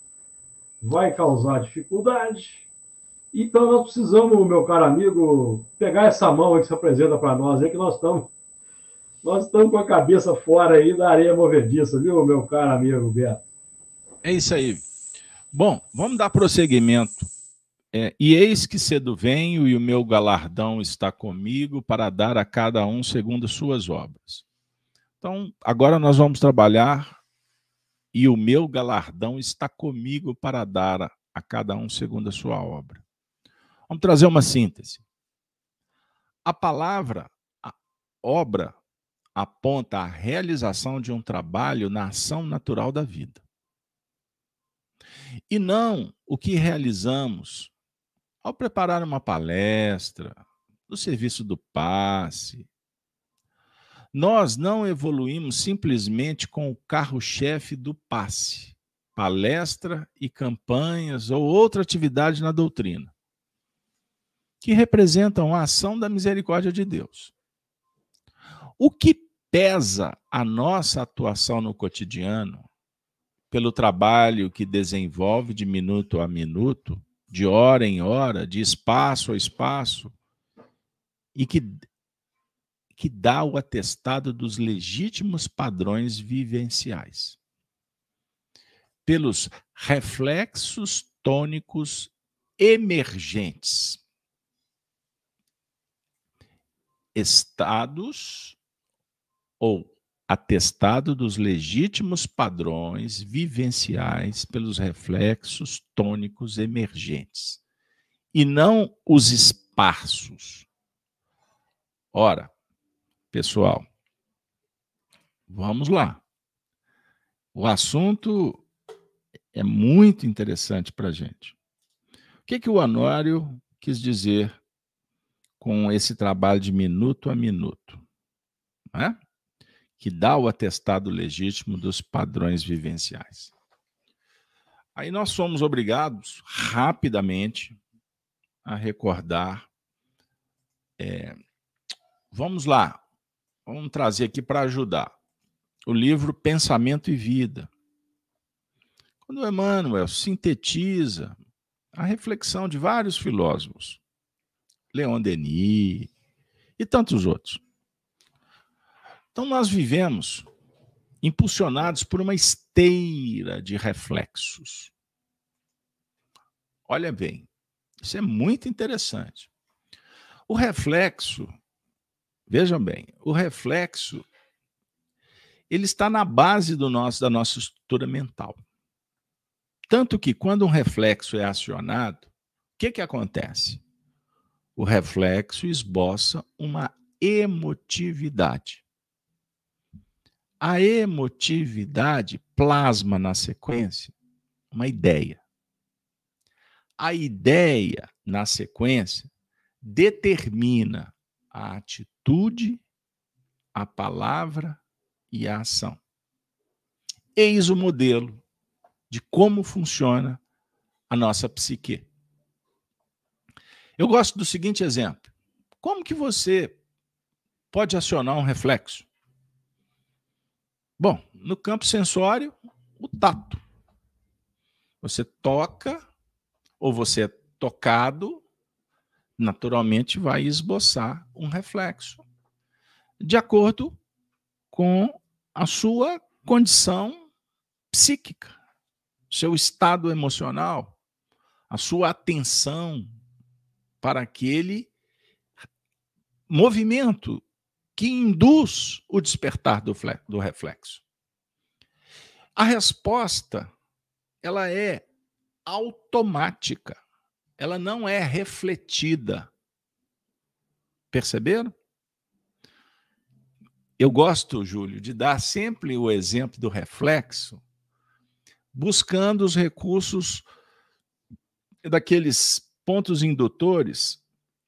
vai causar dificuldade. Então, nós precisamos, meu caro amigo, pegar essa mão que se apresenta para nós aí, que nós estamos nós estamos com a cabeça fora aí da areia movediça, viu, meu caro amigo Beto? É isso aí. Bom, vamos dar prosseguimento. É, e eis que cedo venho e o meu galardão está comigo para dar a cada um segundo suas obras. Então, agora nós vamos trabalhar e o meu galardão está comigo para dar a cada um segundo a sua obra. Vamos trazer uma síntese. A palavra a obra aponta a realização de um trabalho na ação natural da vida. E não o que realizamos ao preparar uma palestra, no serviço do passe, nós não evoluímos simplesmente com o carro-chefe do passe, palestra e campanhas ou outra atividade na doutrina, que representam a ação da misericórdia de Deus. O que pesa a nossa atuação no cotidiano, pelo trabalho que desenvolve de minuto a minuto, de hora em hora, de espaço a espaço, e que que dá o atestado dos legítimos padrões vivenciais. Pelos reflexos tônicos emergentes. Estados ou atestado dos legítimos padrões vivenciais pelos reflexos tônicos emergentes, e não os esparsos. Ora, Pessoal, vamos lá. O assunto é muito interessante para a gente. O que, que o Honório quis dizer com esse trabalho de minuto a minuto? Né? Que dá o atestado legítimo dos padrões vivenciais. Aí nós somos obrigados rapidamente a recordar. É, vamos lá, Vamos trazer aqui para ajudar. O livro Pensamento e Vida. Quando Emmanuel sintetiza a reflexão de vários filósofos, Leon Denis e tantos outros. Então, nós vivemos impulsionados por uma esteira de reflexos. Olha bem, isso é muito interessante. O reflexo Vejam bem, o reflexo ele está na base do nosso da nossa estrutura mental. Tanto que quando um reflexo é acionado, o que que acontece? O reflexo esboça uma emotividade. A emotividade plasma na sequência uma ideia. A ideia, na sequência, determina a atitude, a palavra e a ação. Eis o modelo de como funciona a nossa psique. Eu gosto do seguinte exemplo. Como que você pode acionar um reflexo? Bom, no campo sensório, o tato. Você toca ou você é tocado naturalmente vai esboçar um reflexo de acordo com a sua condição psíquica, seu estado emocional, a sua atenção para aquele movimento que induz o despertar do, do reflexo. A resposta ela é automática. Ela não é refletida. Perceberam? Eu gosto, Júlio, de dar sempre o exemplo do reflexo, buscando os recursos daqueles pontos indutores,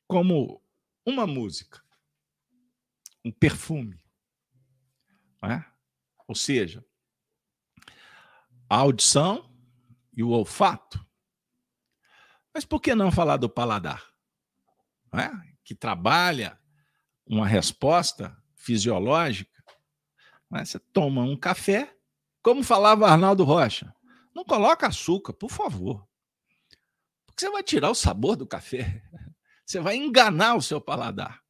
como uma música, um perfume. É? Ou seja, a audição e o olfato. Mas por que não falar do paladar? É? Que trabalha uma resposta fisiológica. É? Você toma um café, como falava Arnaldo Rocha, não coloca açúcar, por favor. Porque você vai tirar o sabor do café. Você vai enganar o seu paladar.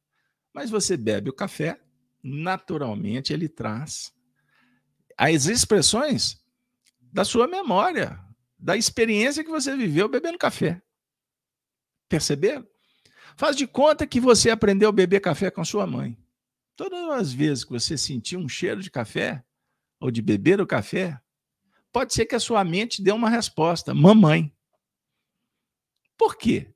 Mas você bebe o café, naturalmente ele traz as expressões da sua memória, da experiência que você viveu bebendo café. Perceberam? Faz de conta que você aprendeu a beber café com sua mãe. Todas as vezes que você sentiu um cheiro de café, ou de beber o café, pode ser que a sua mente dê uma resposta: mamãe. Por quê?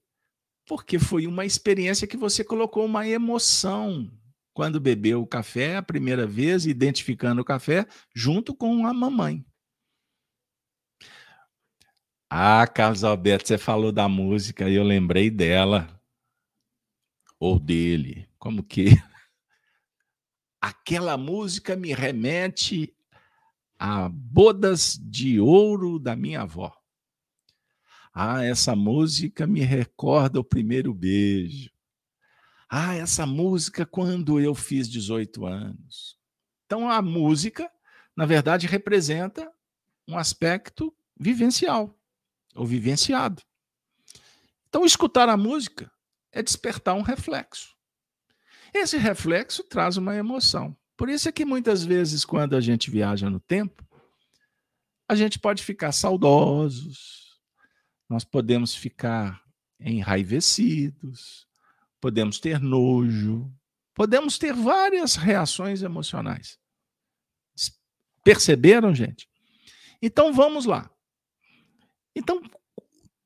Porque foi uma experiência que você colocou uma emoção quando bebeu o café a primeira vez, identificando o café junto com a mamãe. Ah, Carlos Alberto, você falou da música e eu lembrei dela. Ou dele. Como que? Aquela música me remete a bodas de ouro da minha avó. Ah, essa música me recorda o primeiro beijo. Ah, essa música quando eu fiz 18 anos. Então a música, na verdade, representa um aspecto vivencial ou vivenciado. Então escutar a música é despertar um reflexo. Esse reflexo traz uma emoção. Por isso é que muitas vezes quando a gente viaja no tempo, a gente pode ficar saudosos, nós podemos ficar enraivecidos, podemos ter nojo, podemos ter várias reações emocionais. Perceberam, gente? Então vamos lá. Então,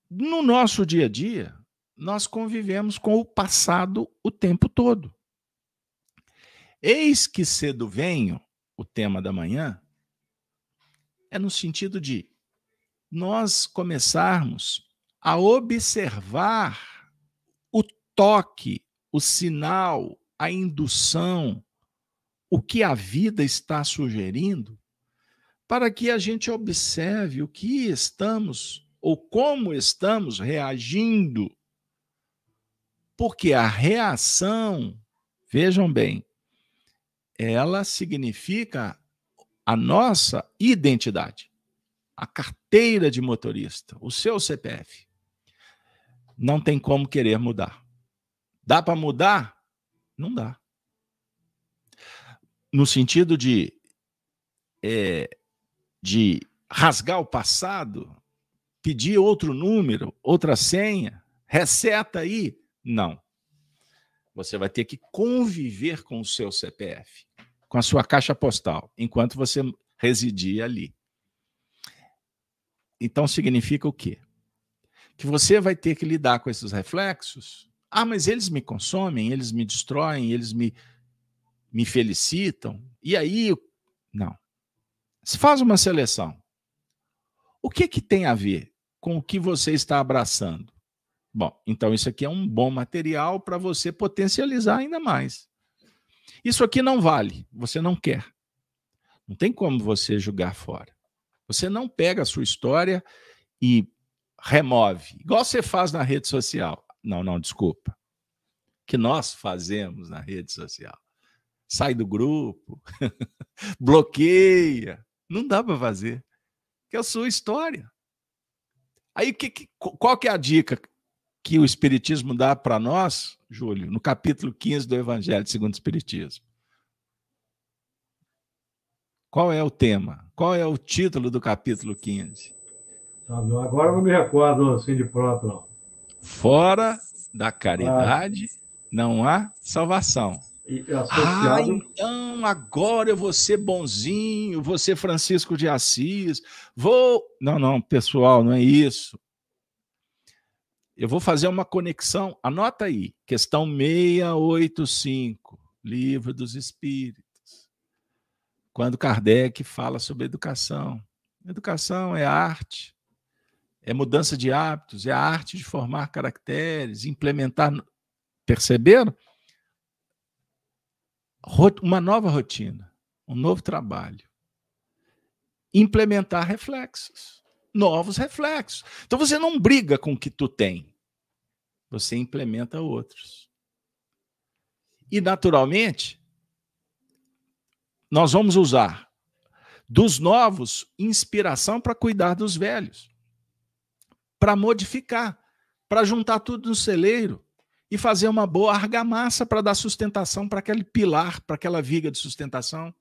no nosso dia a dia, nós convivemos com o passado o tempo todo. Eis que cedo venho, o tema da manhã, é no sentido de nós começarmos a observar o toque, o sinal, a indução, o que a vida está sugerindo, para que a gente observe o que estamos ou como estamos reagindo. Porque a reação, vejam bem, ela significa a nossa identidade a carteira de motorista, o seu CPF. Não tem como querer mudar. Dá para mudar? Não dá. No sentido de, é, de rasgar o passado, pedir outro número, outra senha, reseta aí? Não. Você vai ter que conviver com o seu CPF, com a sua caixa postal, enquanto você residir ali. Então significa o quê? Que você vai ter que lidar com esses reflexos. Ah, mas eles me consomem, eles me destroem, eles me, me felicitam. E aí, não. Se faz uma seleção. O que, que tem a ver com o que você está abraçando? Bom, então isso aqui é um bom material para você potencializar ainda mais. Isso aqui não vale, você não quer. Não tem como você jogar fora. Você não pega a sua história e remove, igual você faz na rede social. Não, não, desculpa. Que nós fazemos na rede social. Sai do grupo, bloqueia. Não dá para fazer. Que é a sua história. Aí, que, que, qual que é a dica que o Espiritismo dá para nós, Júlio, no capítulo 15 do Evangelho segundo o Espiritismo? Qual é o tema? Qual é o título do capítulo 15? Agora não me recordo assim de pronto, não. Fora da caridade ah. não há salvação. Associado... Ah, então agora eu vou ser bonzinho, vou ser Francisco de Assis, vou. Não, não, pessoal, não é isso. Eu vou fazer uma conexão, anota aí, questão 685, Livro dos Espíritos. Quando Kardec fala sobre educação. Educação é arte, é mudança de hábitos, é a arte de formar caracteres, implementar. Perceberam? Uma nova rotina, um novo trabalho. Implementar reflexos, novos reflexos. Então você não briga com o que tu tem, você implementa outros. E, naturalmente, nós vamos usar dos novos inspiração para cuidar dos velhos para modificar, para juntar tudo no celeiro e fazer uma boa argamassa para dar sustentação para aquele pilar, para aquela viga de sustentação,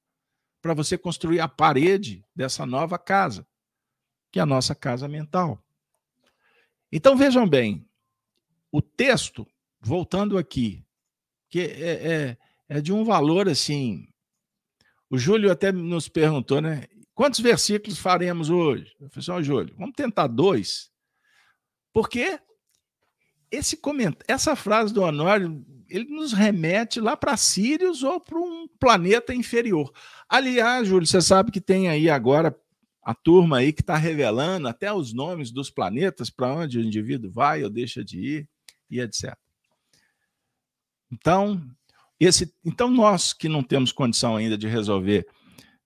para você construir a parede dessa nova casa, que é a nossa casa mental. Então vejam bem, o texto, voltando aqui, que é, é, é de um valor assim. O Júlio até nos perguntou, né? Quantos versículos faremos hoje? Falei assim, Júlio, vamos tentar dois. Porque esse comentário, essa frase do Honório, ele nos remete lá para Sirius ou para um planeta inferior. Aliás, Júlio, você sabe que tem aí agora a turma aí que está revelando até os nomes dos planetas, para onde o indivíduo vai ou deixa de ir, e etc. Então, esse, então nós que não temos condição ainda de resolver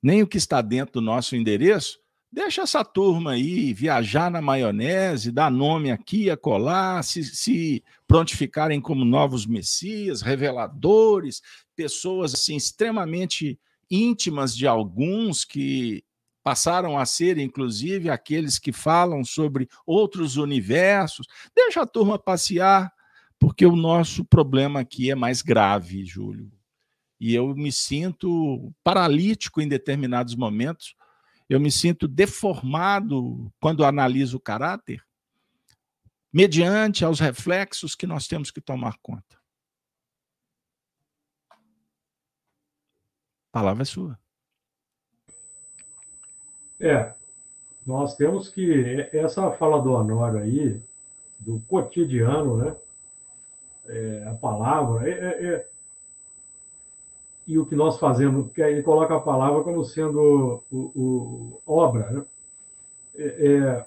nem o que está dentro do nosso endereço, Deixa essa turma aí viajar na maionese, dar nome aqui, acolá, se, se prontificarem como novos messias, reveladores, pessoas assim extremamente íntimas de alguns que passaram a ser, inclusive, aqueles que falam sobre outros universos. Deixa a turma passear, porque o nosso problema aqui é mais grave, Júlio. E eu me sinto paralítico em determinados momentos eu me sinto deformado quando analiso o caráter, mediante aos reflexos que nós temos que tomar conta. A palavra é sua. É, nós temos que. Essa fala do Honório aí, do cotidiano, né? É, a palavra, é, é, é e o que nós fazemos, que ele coloca a palavra como sendo o, o obra. Né? É,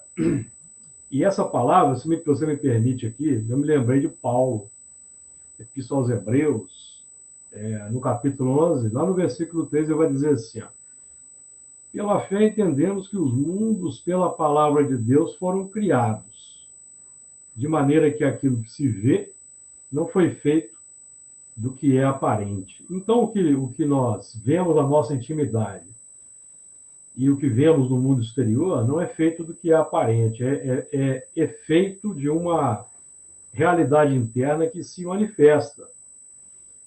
e essa palavra, se você me permite aqui, eu me lembrei de Paulo, Epístola aos Hebreus, no capítulo 11, lá no versículo 3, ele vai dizer assim: ó, Pela fé entendemos que os mundos, pela palavra de Deus, foram criados, de maneira que aquilo que se vê não foi feito do que é aparente. Então, o que, o que nós vemos na nossa intimidade e o que vemos no mundo exterior não é feito do que é aparente, é, é, é efeito de uma realidade interna que se manifesta.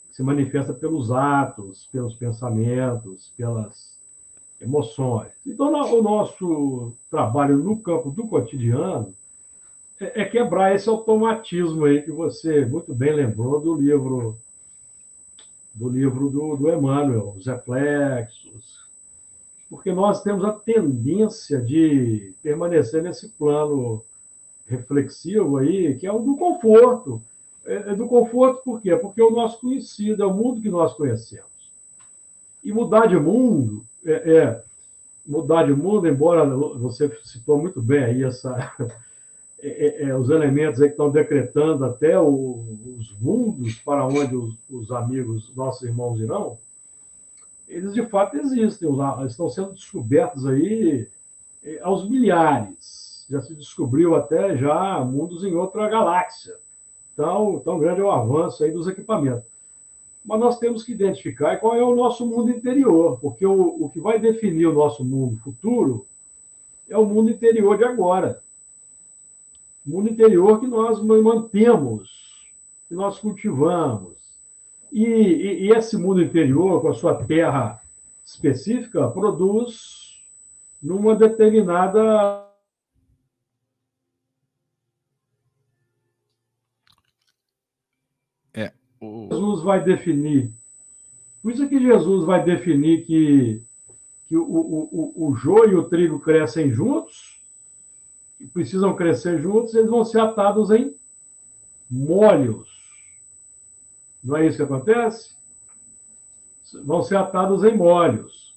Se manifesta pelos atos, pelos pensamentos, pelas emoções. Então, o nosso trabalho no campo do cotidiano é, é quebrar esse automatismo aí que você muito bem lembrou do livro do livro do, do Emmanuel, os reflexos, porque nós temos a tendência de permanecer nesse plano reflexivo aí, que é o do conforto. É, é do conforto por quê? Porque é o nosso conhecido, é o mundo que nós conhecemos. E mudar de mundo, é, é mudar de mundo, embora você citou muito bem aí essa é, é, é, os elementos que estão decretando até o, os mundos para onde os, os, amigos, nossos irmãos irão, eles de fato existem, estão sendo descobertos aí é, aos milhares. Já se descobriu até já mundos em outra galáxia. Então, tão grande é o avanço aí dos equipamentos. Mas nós temos que identificar qual é o nosso mundo interior, porque o, o que vai definir o nosso mundo futuro é o mundo interior de agora mundo interior que nós mantemos, que nós cultivamos. E, e, e, esse mundo interior, com a sua terra específica, produz numa determinada. É, o... Jesus vai definir. Por isso é que Jesus vai definir que, que o, o, o, o joio e o trigo crescem juntos precisam crescer juntos, eles vão ser atados em molhos. Não é isso que acontece? Vão ser atados em molhos.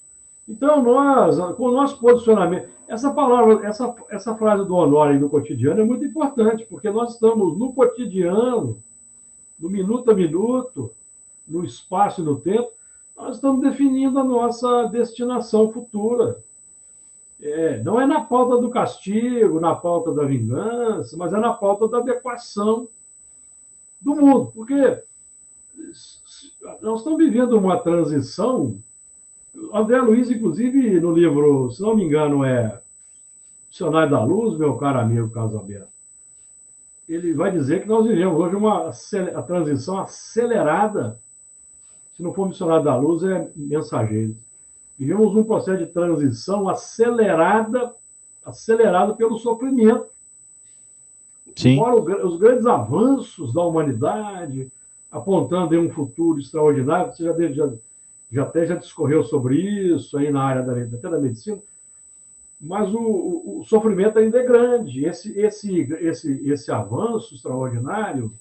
Então, nós, com o nosso posicionamento, essa palavra, essa, essa frase do Honório do cotidiano é muito importante, porque nós estamos no cotidiano, no minuto a minuto, no espaço e no tempo, nós estamos definindo a nossa destinação futura. É, não é na pauta do castigo, na pauta da vingança, mas é na pauta da adequação do mundo. Porque nós estamos vivendo uma transição. André Luiz, inclusive, no livro, se não me engano, é Dicionário da Luz, meu caro amigo Carlos Alberto, ele vai dizer que nós vivemos hoje uma a transição acelerada. Se não for missionário da luz, é mensageiro. Vivemos um processo de transição acelerada, acelerado pelo sofrimento. Sim. Embora os grandes avanços da humanidade, apontando em um futuro extraordinário, você já, deve, já, já até já discorreu sobre isso aí na área da, até da medicina, mas o, o, o, sofrimento ainda é grande. Esse, esse, esse, esse avanço extraordinário,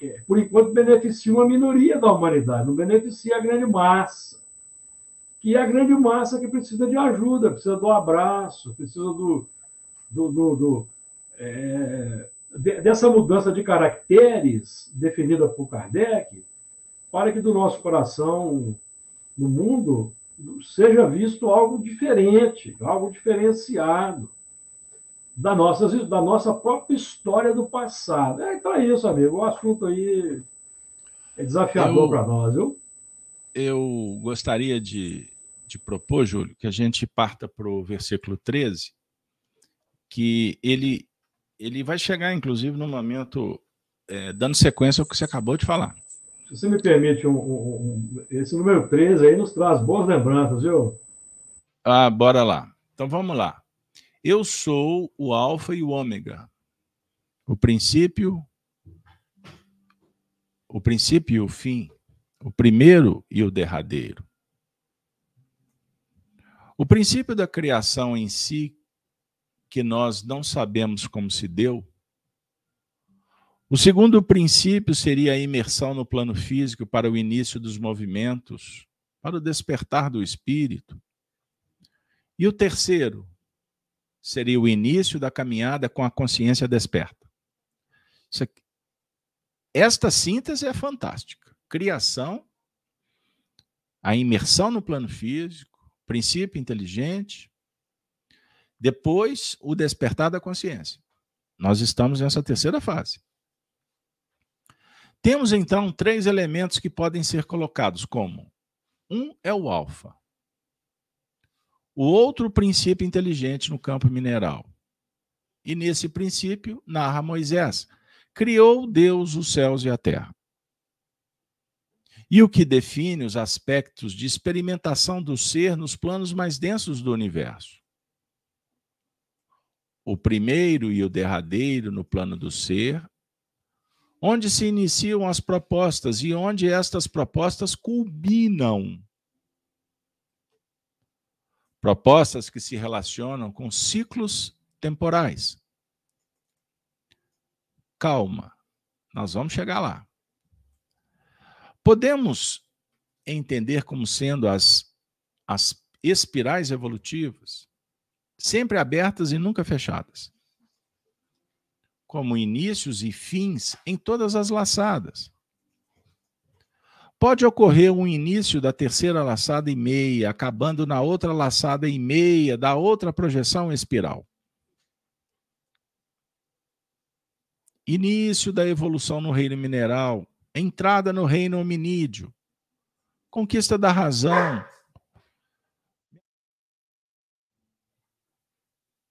é, por enquanto, beneficia uma minoria da humanidade, não beneficia a grande massa. Que é a grande massa que precisa de ajuda, precisa do abraço, precisa do, do, do, do é, dessa mudança de caracteres definida por Kardec, para que do nosso coração no mundo seja visto algo diferente, algo diferenciado da nossa, da nossa própria história do passado. É, então é isso, amigo. O assunto aí é desafiador para nós, viu? Eu gostaria de, de propor, Júlio, que a gente parta para o versículo 13, que ele, ele vai chegar, inclusive, no momento, é, dando sequência ao que você acabou de falar. Se você me permite, um, um, um, esse número 13 aí nos traz boas lembranças, viu? Ah, bora lá. Então vamos lá. Eu sou o Alfa e o Ômega, o princípio, o princípio e o fim, o primeiro e o derradeiro. O princípio da criação em si, que nós não sabemos como se deu, o segundo princípio seria a imersão no plano físico para o início dos movimentos, para o despertar do espírito. E o terceiro seria o início da caminhada com a consciência desperta. Esta síntese é fantástica. Criação, a imersão no plano físico, princípio inteligente, depois o despertar da consciência. Nós estamos nessa terceira fase. Temos então três elementos que podem ser colocados como: um é o alfa, o outro princípio inteligente no campo mineral. E nesse princípio, narra Moisés: criou Deus os céus e a terra. E o que define os aspectos de experimentação do ser nos planos mais densos do universo. O primeiro e o derradeiro no plano do ser onde se iniciam as propostas e onde estas propostas culminam. Propostas que se relacionam com ciclos temporais. Calma, nós vamos chegar lá. Podemos entender como sendo as, as espirais evolutivas sempre abertas e nunca fechadas como inícios e fins em todas as laçadas. Pode ocorrer um início da terceira laçada e meia, acabando na outra laçada e meia da outra projeção espiral. Início da evolução no reino mineral, entrada no reino hominídeo, conquista da razão.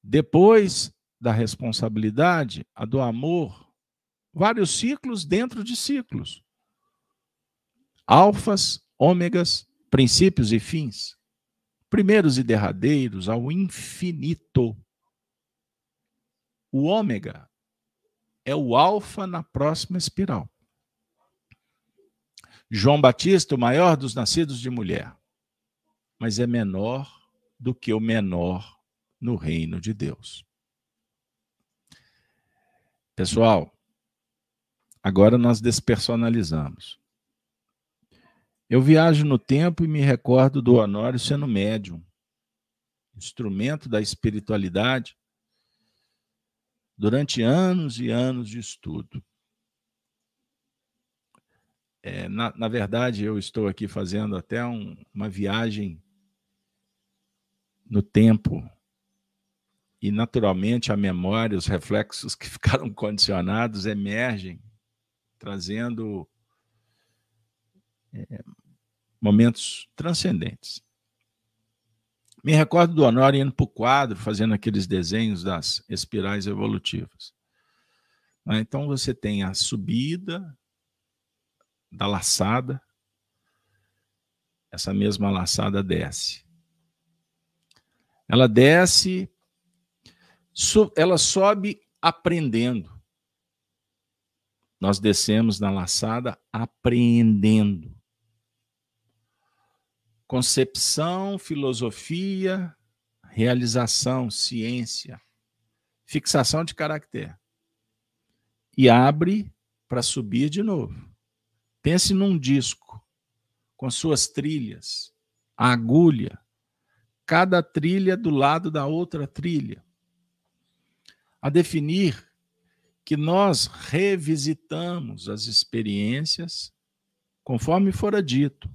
Depois, da responsabilidade, a do amor, vários ciclos dentro de ciclos. Alfas, ômegas, princípios e fins. Primeiros e derradeiros ao infinito. O ômega é o alfa na próxima espiral. João Batista, o maior dos nascidos de mulher, mas é menor do que o menor no reino de Deus. Pessoal, Agora nós despersonalizamos. Eu viajo no tempo e me recordo do Honório sendo médium, instrumento da espiritualidade, durante anos e anos de estudo. É, na, na, verdade, eu estou aqui fazendo até um, uma viagem no tempo e, naturalmente, a memória, os reflexos que ficaram condicionados emergem trazendo é, momentos transcendentes. Me recordo do Honório indo para o quadro, fazendo aqueles desenhos das espirais evolutivas. Né, então você tem a subida da laçada, essa mesma laçada desce. Ela desce, ela sobe aprendendo. Nós descemos na laçada apreendendo. Concepção, filosofia, realização, ciência, fixação de caractere. E abre para subir de novo. Pense num disco com suas trilhas, a agulha, cada trilha do lado da outra trilha. A definir que nós revisitamos as experiências conforme fora dito.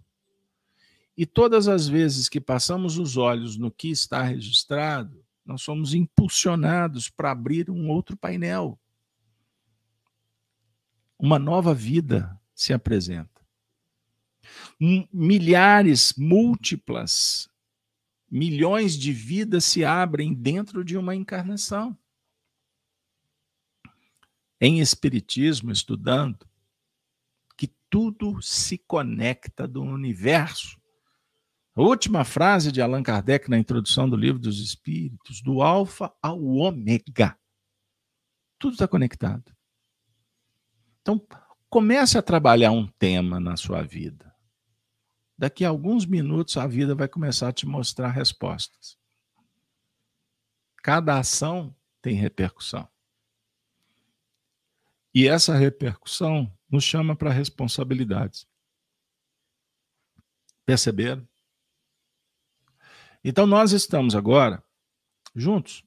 E todas as vezes que passamos os olhos no que está registrado, nós somos impulsionados para abrir um outro painel. Uma nova vida se apresenta. Milhares, múltiplas, milhões de vidas se abrem dentro de uma encarnação em Espiritismo, estudando, que tudo se conecta do universo. A última frase de Allan Kardec na introdução do livro dos Espíritos, do Alfa ao Ômega. Tudo está conectado. Então, comece a trabalhar um tema na sua vida. Daqui a alguns minutos a vida vai começar a te mostrar respostas. Cada ação tem repercussão. E essa repercussão nos chama para responsabilidades. Perceberam? Então nós estamos agora juntos.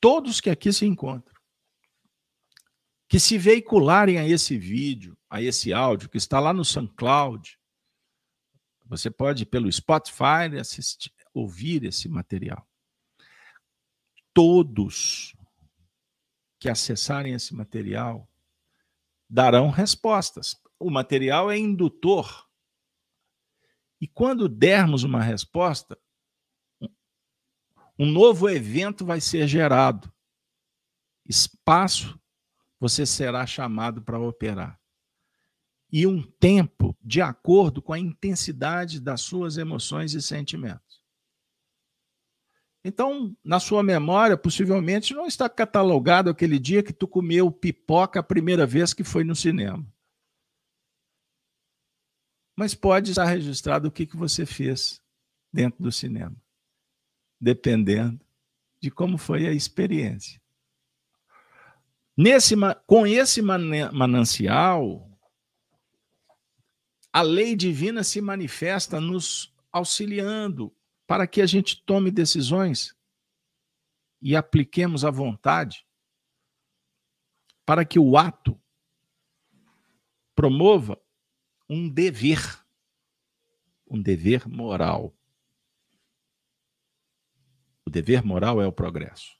Todos que aqui se encontram. Que se veicularem a esse vídeo, a esse áudio que está lá no SoundCloud, você pode pelo Spotify assistir, ouvir esse material. Todos que acessarem esse material darão respostas. O material é indutor. E quando dermos uma resposta, um novo evento vai ser gerado. Espaço você será chamado para operar. E um tempo de acordo com a intensidade das suas emoções e sentimentos. Então, na sua memória, possivelmente não está catalogado aquele dia que tu comeu pipoca a primeira vez que foi no cinema. Mas pode estar registrado o que, que você fez dentro do cinema, dependendo de como foi a experiência. Nesse, com esse manancial, a lei divina se manifesta nos auxiliando para que a gente tome decisões e apliquemos a vontade, para que o ato promova um dever, um dever moral. O dever moral é o progresso.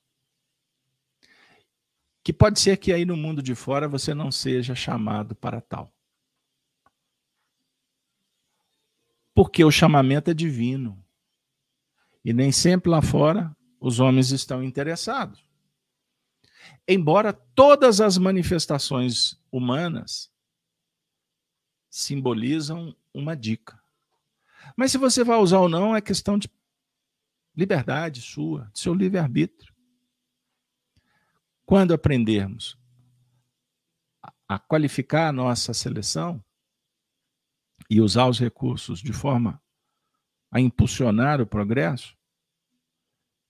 Que pode ser que aí no mundo de fora você não seja chamado para tal. Porque o chamamento é divino. E nem sempre lá fora os homens estão interessados. Embora todas as manifestações humanas simbolizam uma dica. Mas se você vai usar ou não é questão de liberdade sua, de seu livre-arbítrio. Quando aprendermos a qualificar a nossa seleção e usar os recursos de forma a impulsionar o progresso,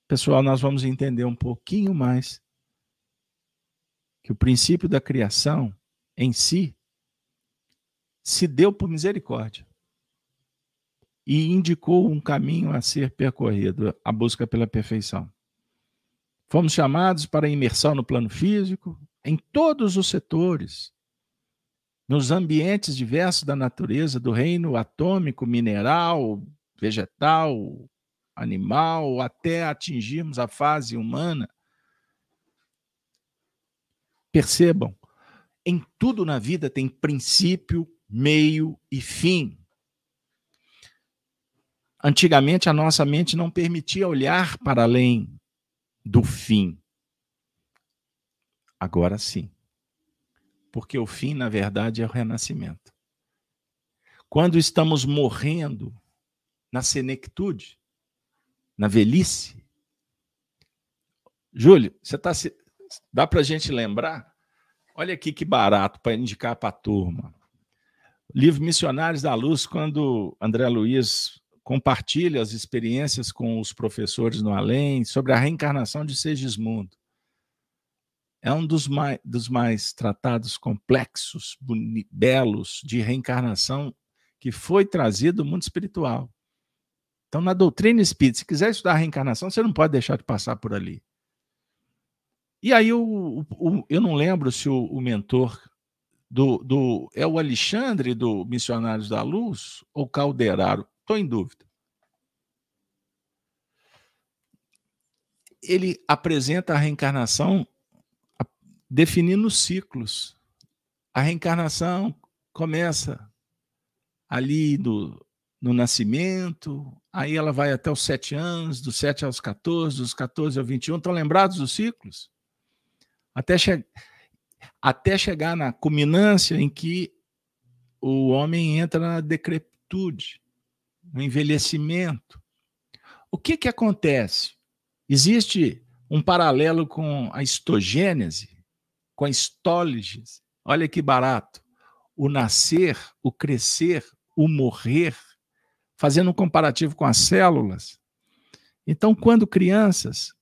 Pessoal, nós vamos entender um pouquinho mais que o princípio da criação em si se deu por misericórdia e indicou um caminho a ser percorrido, a busca pela perfeição. Fomos chamados para imersão no plano físico, em todos os setores, nos ambientes diversos da natureza, do reino atômico, mineral, vegetal, animal, até atingirmos a fase humana. Percebam, em tudo na vida tem princípio, meio e fim. Antigamente a nossa mente não permitia olhar para além do fim. Agora sim. Porque o fim, na verdade, é o renascimento. Quando estamos morrendo na senectude, na velhice. Júlio, você tá se... dá para a gente lembrar? Olha aqui que barato para indicar para a turma. Livro Missionários da Luz, quando André Luiz compartilha as experiências com os professores no além sobre a reencarnação de Segismundo. É um dos mais, dos mais tratados complexos, belos de reencarnação que foi trazido do mundo espiritual. Então, na doutrina espírita, se quiser estudar a reencarnação, você não pode deixar de passar por ali. E aí, o, o, eu não lembro se o, o mentor do, do, É o Alexandre do Missionários da Luz ou Calderaro? Estou em dúvida. Ele apresenta a reencarnação definindo ciclos. A reencarnação começa ali no, no nascimento, aí ela vai até os sete anos, dos sete aos 14, dos 14 ao 21. Estão lembrados dos ciclos? Até, che até chegar na culminância em que o homem entra na decrepitude no envelhecimento. O que, que acontece? Existe um paralelo com a histogênese, com a histólise. Olha que barato. O nascer, o crescer, o morrer, fazendo um comparativo com as células. Então, quando crianças,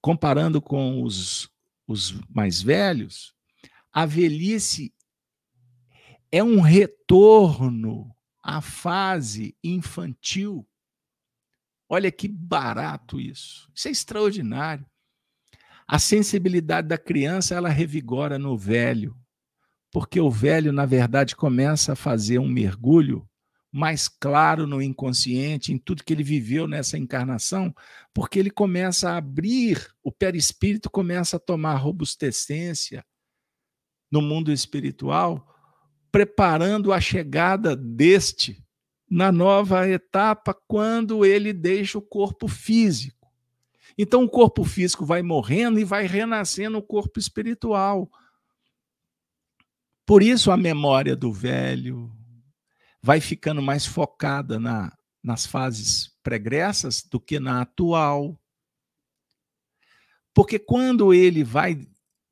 comparando com os, os mais velhos, a velhice é um retorno a fase infantil. Olha que barato isso. Isso é extraordinário. A sensibilidade da criança, ela revigora no velho, porque o velho, na verdade, começa a fazer um mergulho mais claro no inconsciente, em tudo que ele viveu nessa encarnação, porque ele começa a abrir, o perispírito começa a tomar robustecência no mundo espiritual, preparando a chegada deste na nova etapa quando ele deixa o corpo físico. Então o corpo físico vai morrendo e vai renascendo o corpo espiritual. Por isso a memória do velho vai ficando mais focada na, nas fases pregressas do que na atual. Porque quando ele vai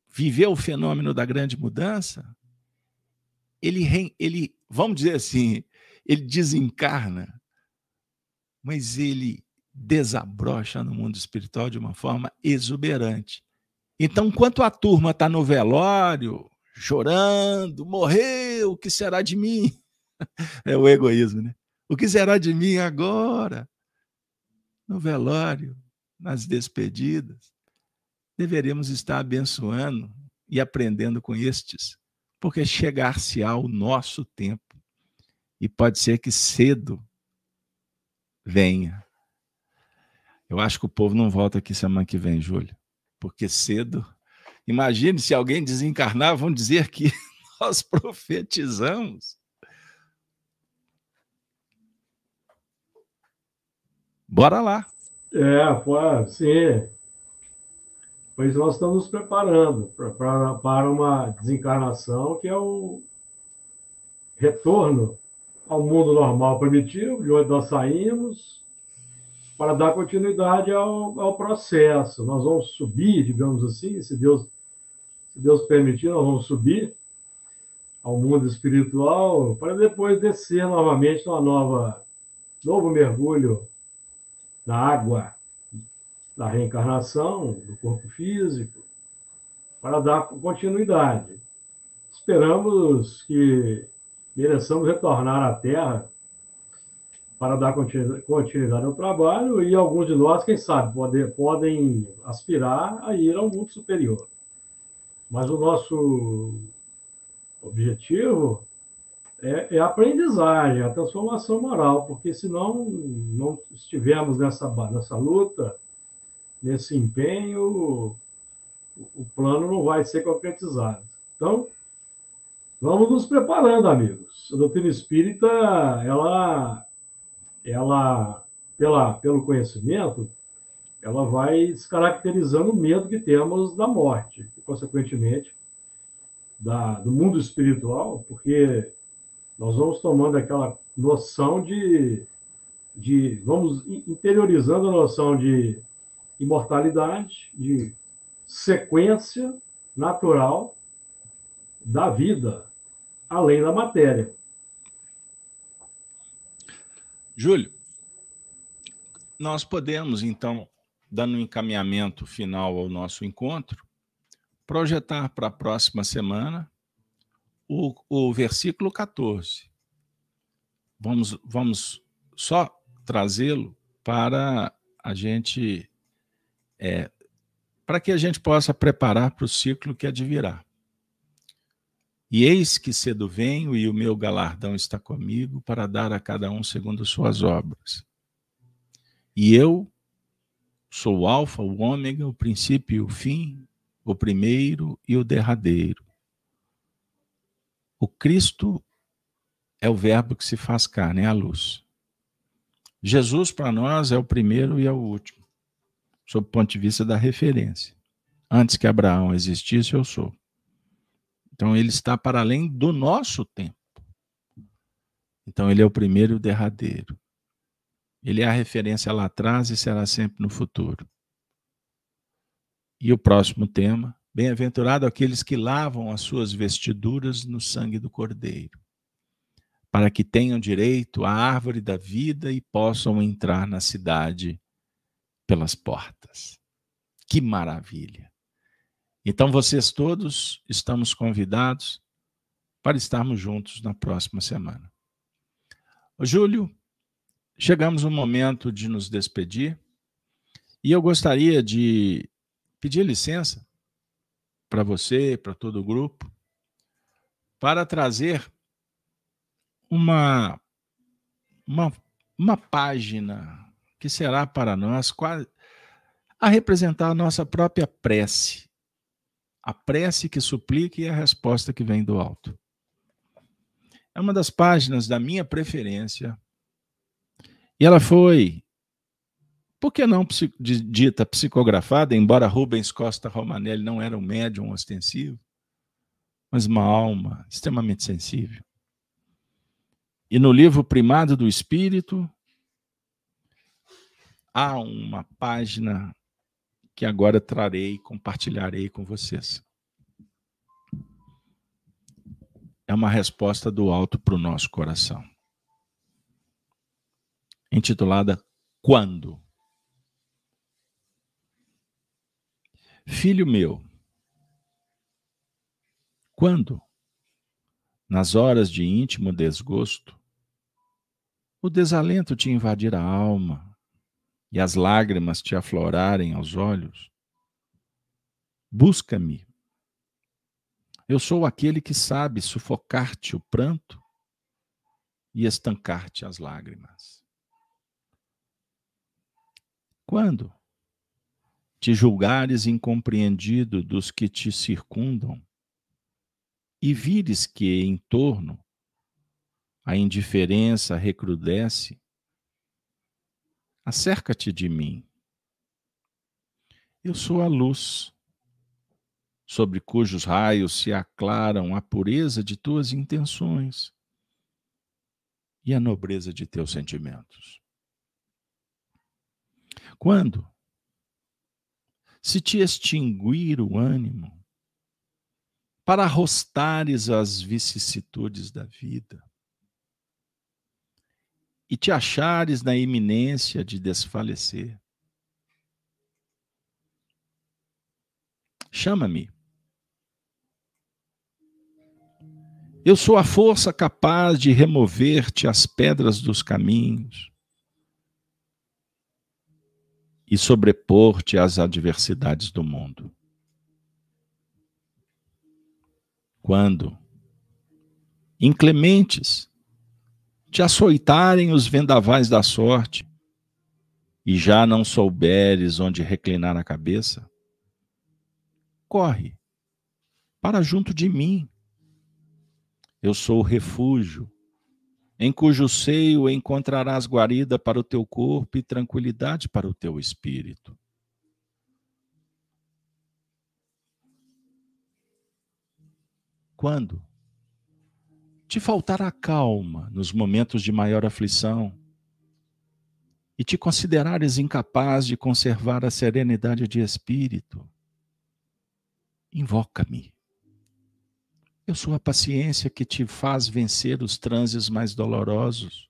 viver o fenômeno da grande mudança, ele, ele, vamos dizer assim, ele desencarna, mas ele desabrocha no mundo espiritual de uma forma exuberante. Então, enquanto a turma está no velório, chorando, morreu, o que será de mim? É o egoísmo, né? O que será de mim agora? No velório, nas despedidas, deveríamos estar abençoando e aprendendo com estes porque chegar-se-á o nosso tempo. E pode ser que cedo venha. Eu acho que o povo não volta aqui semana que vem, Júlio. Porque cedo. Imagine se alguém desencarnar, vão dizer que nós profetizamos. Bora lá. É, pode, sim. Pois nós estamos nos preparando para, para uma desencarnação que é o retorno ao mundo normal primitivo, de onde nós saímos, para dar continuidade ao, ao processo. Nós vamos subir, digamos assim, se Deus, se Deus permitir, nós vamos subir ao mundo espiritual para depois descer novamente numa nova novo mergulho na água da reencarnação do corpo físico para dar continuidade. esperamos que mereçamos retornar à Terra para dar continuidade ao trabalho e alguns de nós, quem sabe, pode, podem aspirar a ir ao mundo superior. Mas o nosso objetivo é, é a aprendizagem, a transformação moral, porque se não, não estivermos nessa, nessa luta, nesse empenho, o, plano não vai ser concretizado. Então, Vamos nos preparando, amigos. A doutrina espírita, ela, ela pela, pelo conhecimento, ela vai descaracterizando o medo que temos da morte, e, consequentemente, da, do mundo espiritual, porque nós vamos tomando aquela noção de, de. Vamos interiorizando a noção de imortalidade, de sequência natural da vida, além da matéria. Júlio, nós podemos, então, dando um encaminhamento final ao nosso encontro, projetar para a próxima semana o, o versículo 14. Vamos, vamos só trazê-lo para a gente, é, para que a gente possa preparar para o ciclo que advirá. E eis que cedo venho, e o meu galardão está comigo, para dar a cada um segundo suas obras. E eu sou o Alfa, o Ômega, o princípio e o fim, o primeiro e o derradeiro. O Cristo é o Verbo que se faz carne, é a luz. Jesus, para nós, é o primeiro e é o último, sob o ponto de vista da referência. Antes que Abraão existisse, eu sou. Então ele está para além do nosso tempo. Então ele é o primeiro e o derradeiro. Ele é a referência lá atrás e será sempre no futuro. E o próximo tema: Bem-aventurado aqueles que lavam as suas vestiduras no sangue do Cordeiro, para que tenham direito à árvore da vida e possam entrar na cidade pelas portas. Que maravilha! Então, vocês todos estamos convidados para estarmos juntos na próxima semana. Ô, Júlio, chegamos no momento de nos despedir e eu gostaria de pedir licença para você, para todo o grupo, para trazer uma, uma, uma página que será para nós quase a representar a nossa própria prece a prece que suplica e a resposta que vem do alto. É uma das páginas da minha preferência. E ela foi, por que não dita psicografada, embora Rubens Costa Romanelli não era um médium ostensivo, mas uma alma extremamente sensível. E no livro Primado do Espírito, há uma página que agora trarei e compartilharei com vocês. É uma resposta do alto para o nosso coração. Intitulada Quando? Filho meu, quando, nas horas de íntimo desgosto, o desalento te invadir a alma, e as lágrimas te aflorarem aos olhos, busca-me. Eu sou aquele que sabe sufocar-te o pranto e estancar-te as lágrimas. Quando te julgares incompreendido dos que te circundam e vires que em torno a indiferença recrudesce, acerca-te de mim. Eu sou a luz, sobre cujos raios se aclaram a pureza de tuas intenções e a nobreza de teus sentimentos. Quando? Se te extinguir o ânimo, para arrostares as vicissitudes da vida, e te achares na iminência de desfalecer. Chama-me. Eu sou a força capaz de remover-te as pedras dos caminhos e sobrepor-te às adversidades do mundo. Quando inclementes te açoitarem os vendavais da sorte e já não souberes onde reclinar a cabeça, corre para junto de mim. Eu sou o refúgio, em cujo seio encontrarás guarida para o teu corpo e tranquilidade para o teu espírito. Quando te faltar a calma nos momentos de maior aflição e te considerares incapaz de conservar a serenidade de espírito, invoca-me. Eu sou a paciência que te faz vencer os transes mais dolorosos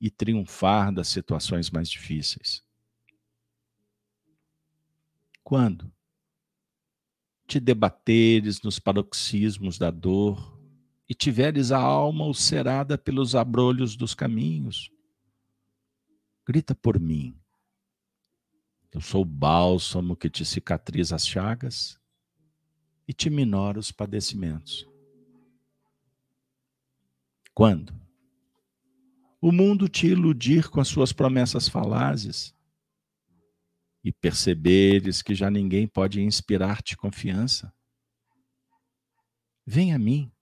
e triunfar das situações mais difíceis. Quando te debateres nos paroxismos da dor e tiveres a alma ulcerada pelos abrolhos dos caminhos, grita por mim. Eu sou o bálsamo que te cicatriza as chagas e te minora os padecimentos. Quando? O mundo te iludir com as suas promessas falazes e perceberes que já ninguém pode inspirar-te confiança. Vem a mim.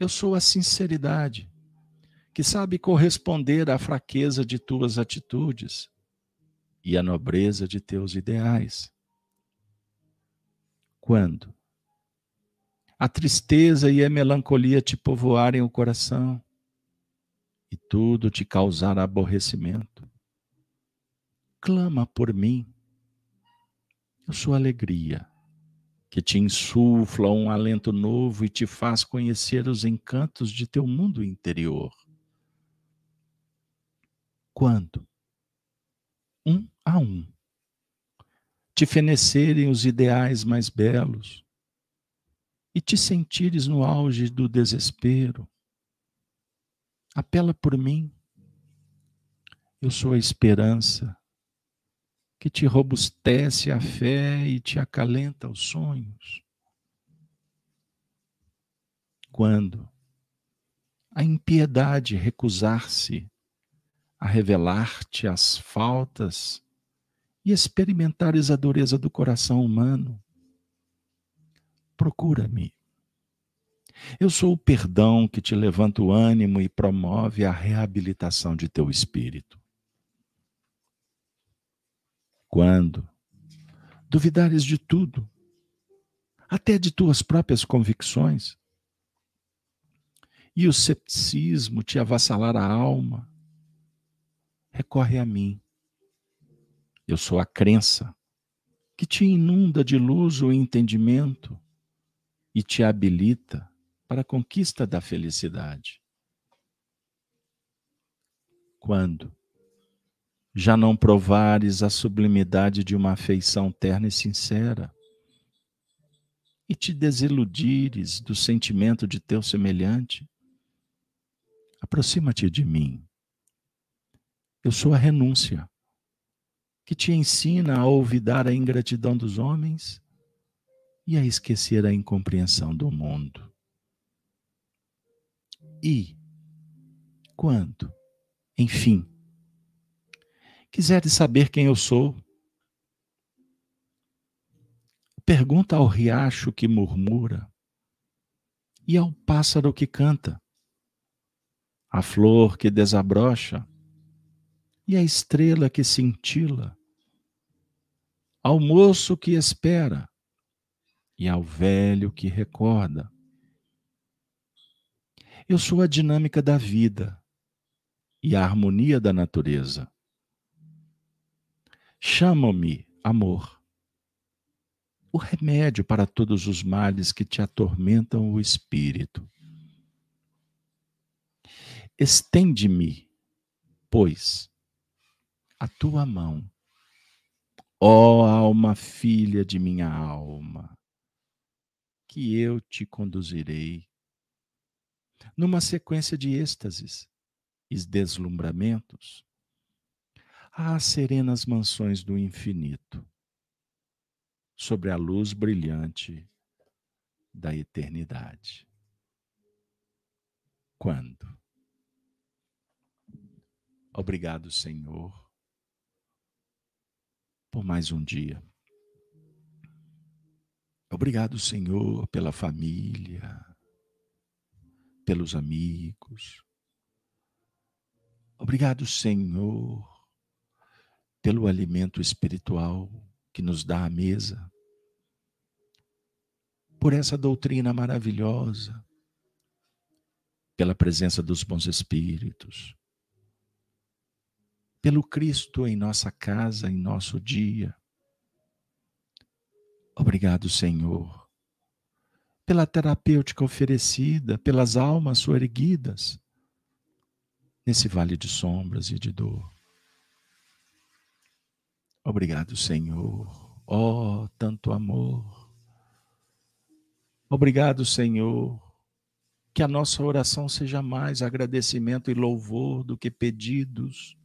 Eu sou a sinceridade, que sabe corresponder à fraqueza de tuas atitudes e à nobreza de teus ideais. Quando? A tristeza e a melancolia te povoarem o coração e tudo te causar aborrecimento. Clama por mim. Eu sou alegria, que te insufla um alento novo e te faz conhecer os encantos de teu mundo interior. Quando? Um a um te fenecerem os ideais mais belos e te sentires no auge do desespero. Apela por mim. Eu sou a esperança que te robustece a fé e te acalenta os sonhos. Quando a impiedade recusar-se a revelar-te as faltas e experimentares a dureza do coração humano, procura-me. Eu sou o perdão que te levanta o ânimo e promove a reabilitação de teu espírito. Quando duvidares de tudo, até de tuas próprias convicções, e o cepticismo te avassalar a alma, recorre a mim eu sou a crença que te inunda de luz o entendimento e te habilita para a conquista da felicidade. Quando já não provares a sublimidade de uma afeição terna e sincera, e te desiludires do sentimento de teu semelhante, aproxima-te de mim. Eu sou a renúncia que te ensina a olvidar a ingratidão dos homens e a esquecer a incompreensão do mundo. E, quando, enfim, quiseres saber quem eu sou, pergunta ao riacho que murmura e ao pássaro que canta, à flor que desabrocha e à estrela que cintila, ao moço que espera e ao velho que recorda. Eu sou a dinâmica da vida e a harmonia da natureza. Chama-me amor, o remédio para todos os males que te atormentam o espírito. Estende-me, pois, a tua mão Ó alma filha de minha alma, que eu te conduzirei numa sequência de êxtases e deslumbramentos às serenas mansões do infinito, sobre a luz brilhante da eternidade. Quando? Obrigado, Senhor, por mais um dia. Obrigado, Senhor, pela família, pelos amigos. Obrigado, Senhor, pelo alimento espiritual que nos dá a mesa, por essa doutrina maravilhosa, pela presença dos bons espíritos, pelo Cristo em nossa casa, em nosso dia. Obrigado, Senhor, pela terapêutica oferecida, pelas almas soerguidas nesse vale de sombras e de dor. Obrigado, Senhor. Oh, tanto amor. Obrigado, Senhor. Que a nossa oração seja mais agradecimento e louvor do que pedidos,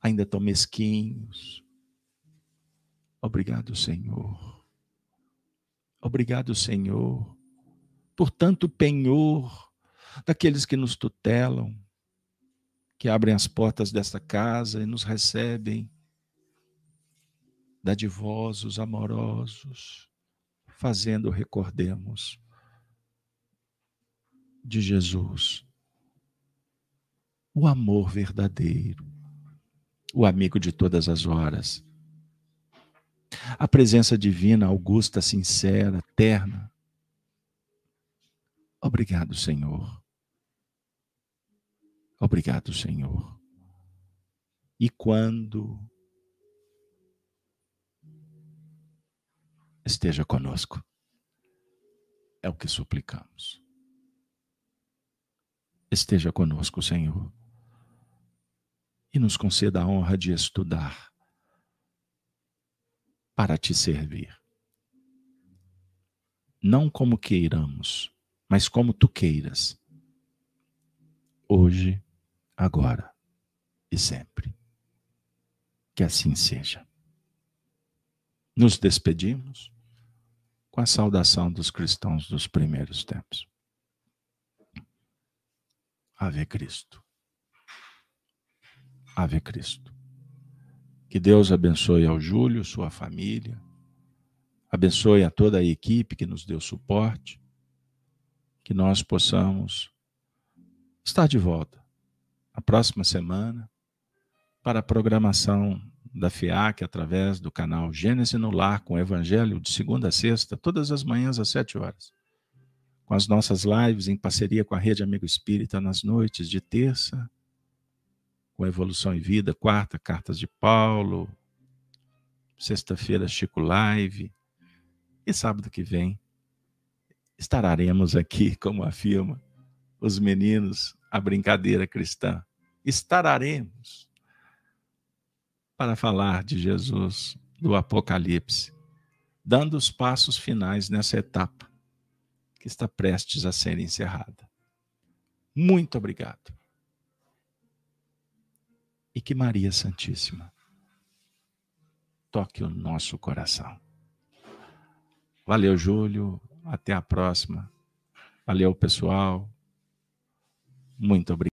ainda tão mesquinhos. Obrigado, Senhor. Obrigado, Senhor, por tanto penhor daqueles que nos tutelam, que abrem as portas desta casa e nos recebem, dadivosos, amorosos, fazendo recordemos de Jesus, o amor verdadeiro, o amigo de todas as horas a presença divina, augusta, sincera, terna. Obrigado, Senhor. Obrigado, Senhor. E quando esteja conosco, é o que suplicamos. Esteja conosco, Senhor, e nos conceda a honra de estudar para te servir. Não como queiramos, mas como tu queiras. Hoje, agora e sempre. Que assim seja. Nos despedimos com a saudação dos cristãos dos primeiros tempos. Ave Cristo. Ave Cristo. Que Deus abençoe ao Júlio, sua família, abençoe a toda a equipe que nos deu suporte, que nós possamos estar de volta na próxima semana para a programação da FIAC através do canal Gênesis no Lar com o Evangelho de segunda a sexta, todas as manhãs às sete horas. Com as nossas lives em parceria com a Rede Amigo Espírita nas noites de terça com Evolução e Vida, quarta, Cartas de Paulo, sexta-feira, Chico Live, e sábado que vem estaremos aqui, como afirma os meninos, a brincadeira cristã. Estararemos para falar de Jesus, do Apocalipse, dando os passos finais nessa etapa que está prestes a ser encerrada. Muito obrigado e que Maria Santíssima toque o nosso coração. Valeu, Júlio. Até a próxima. Valeu, pessoal. Muito obrigado.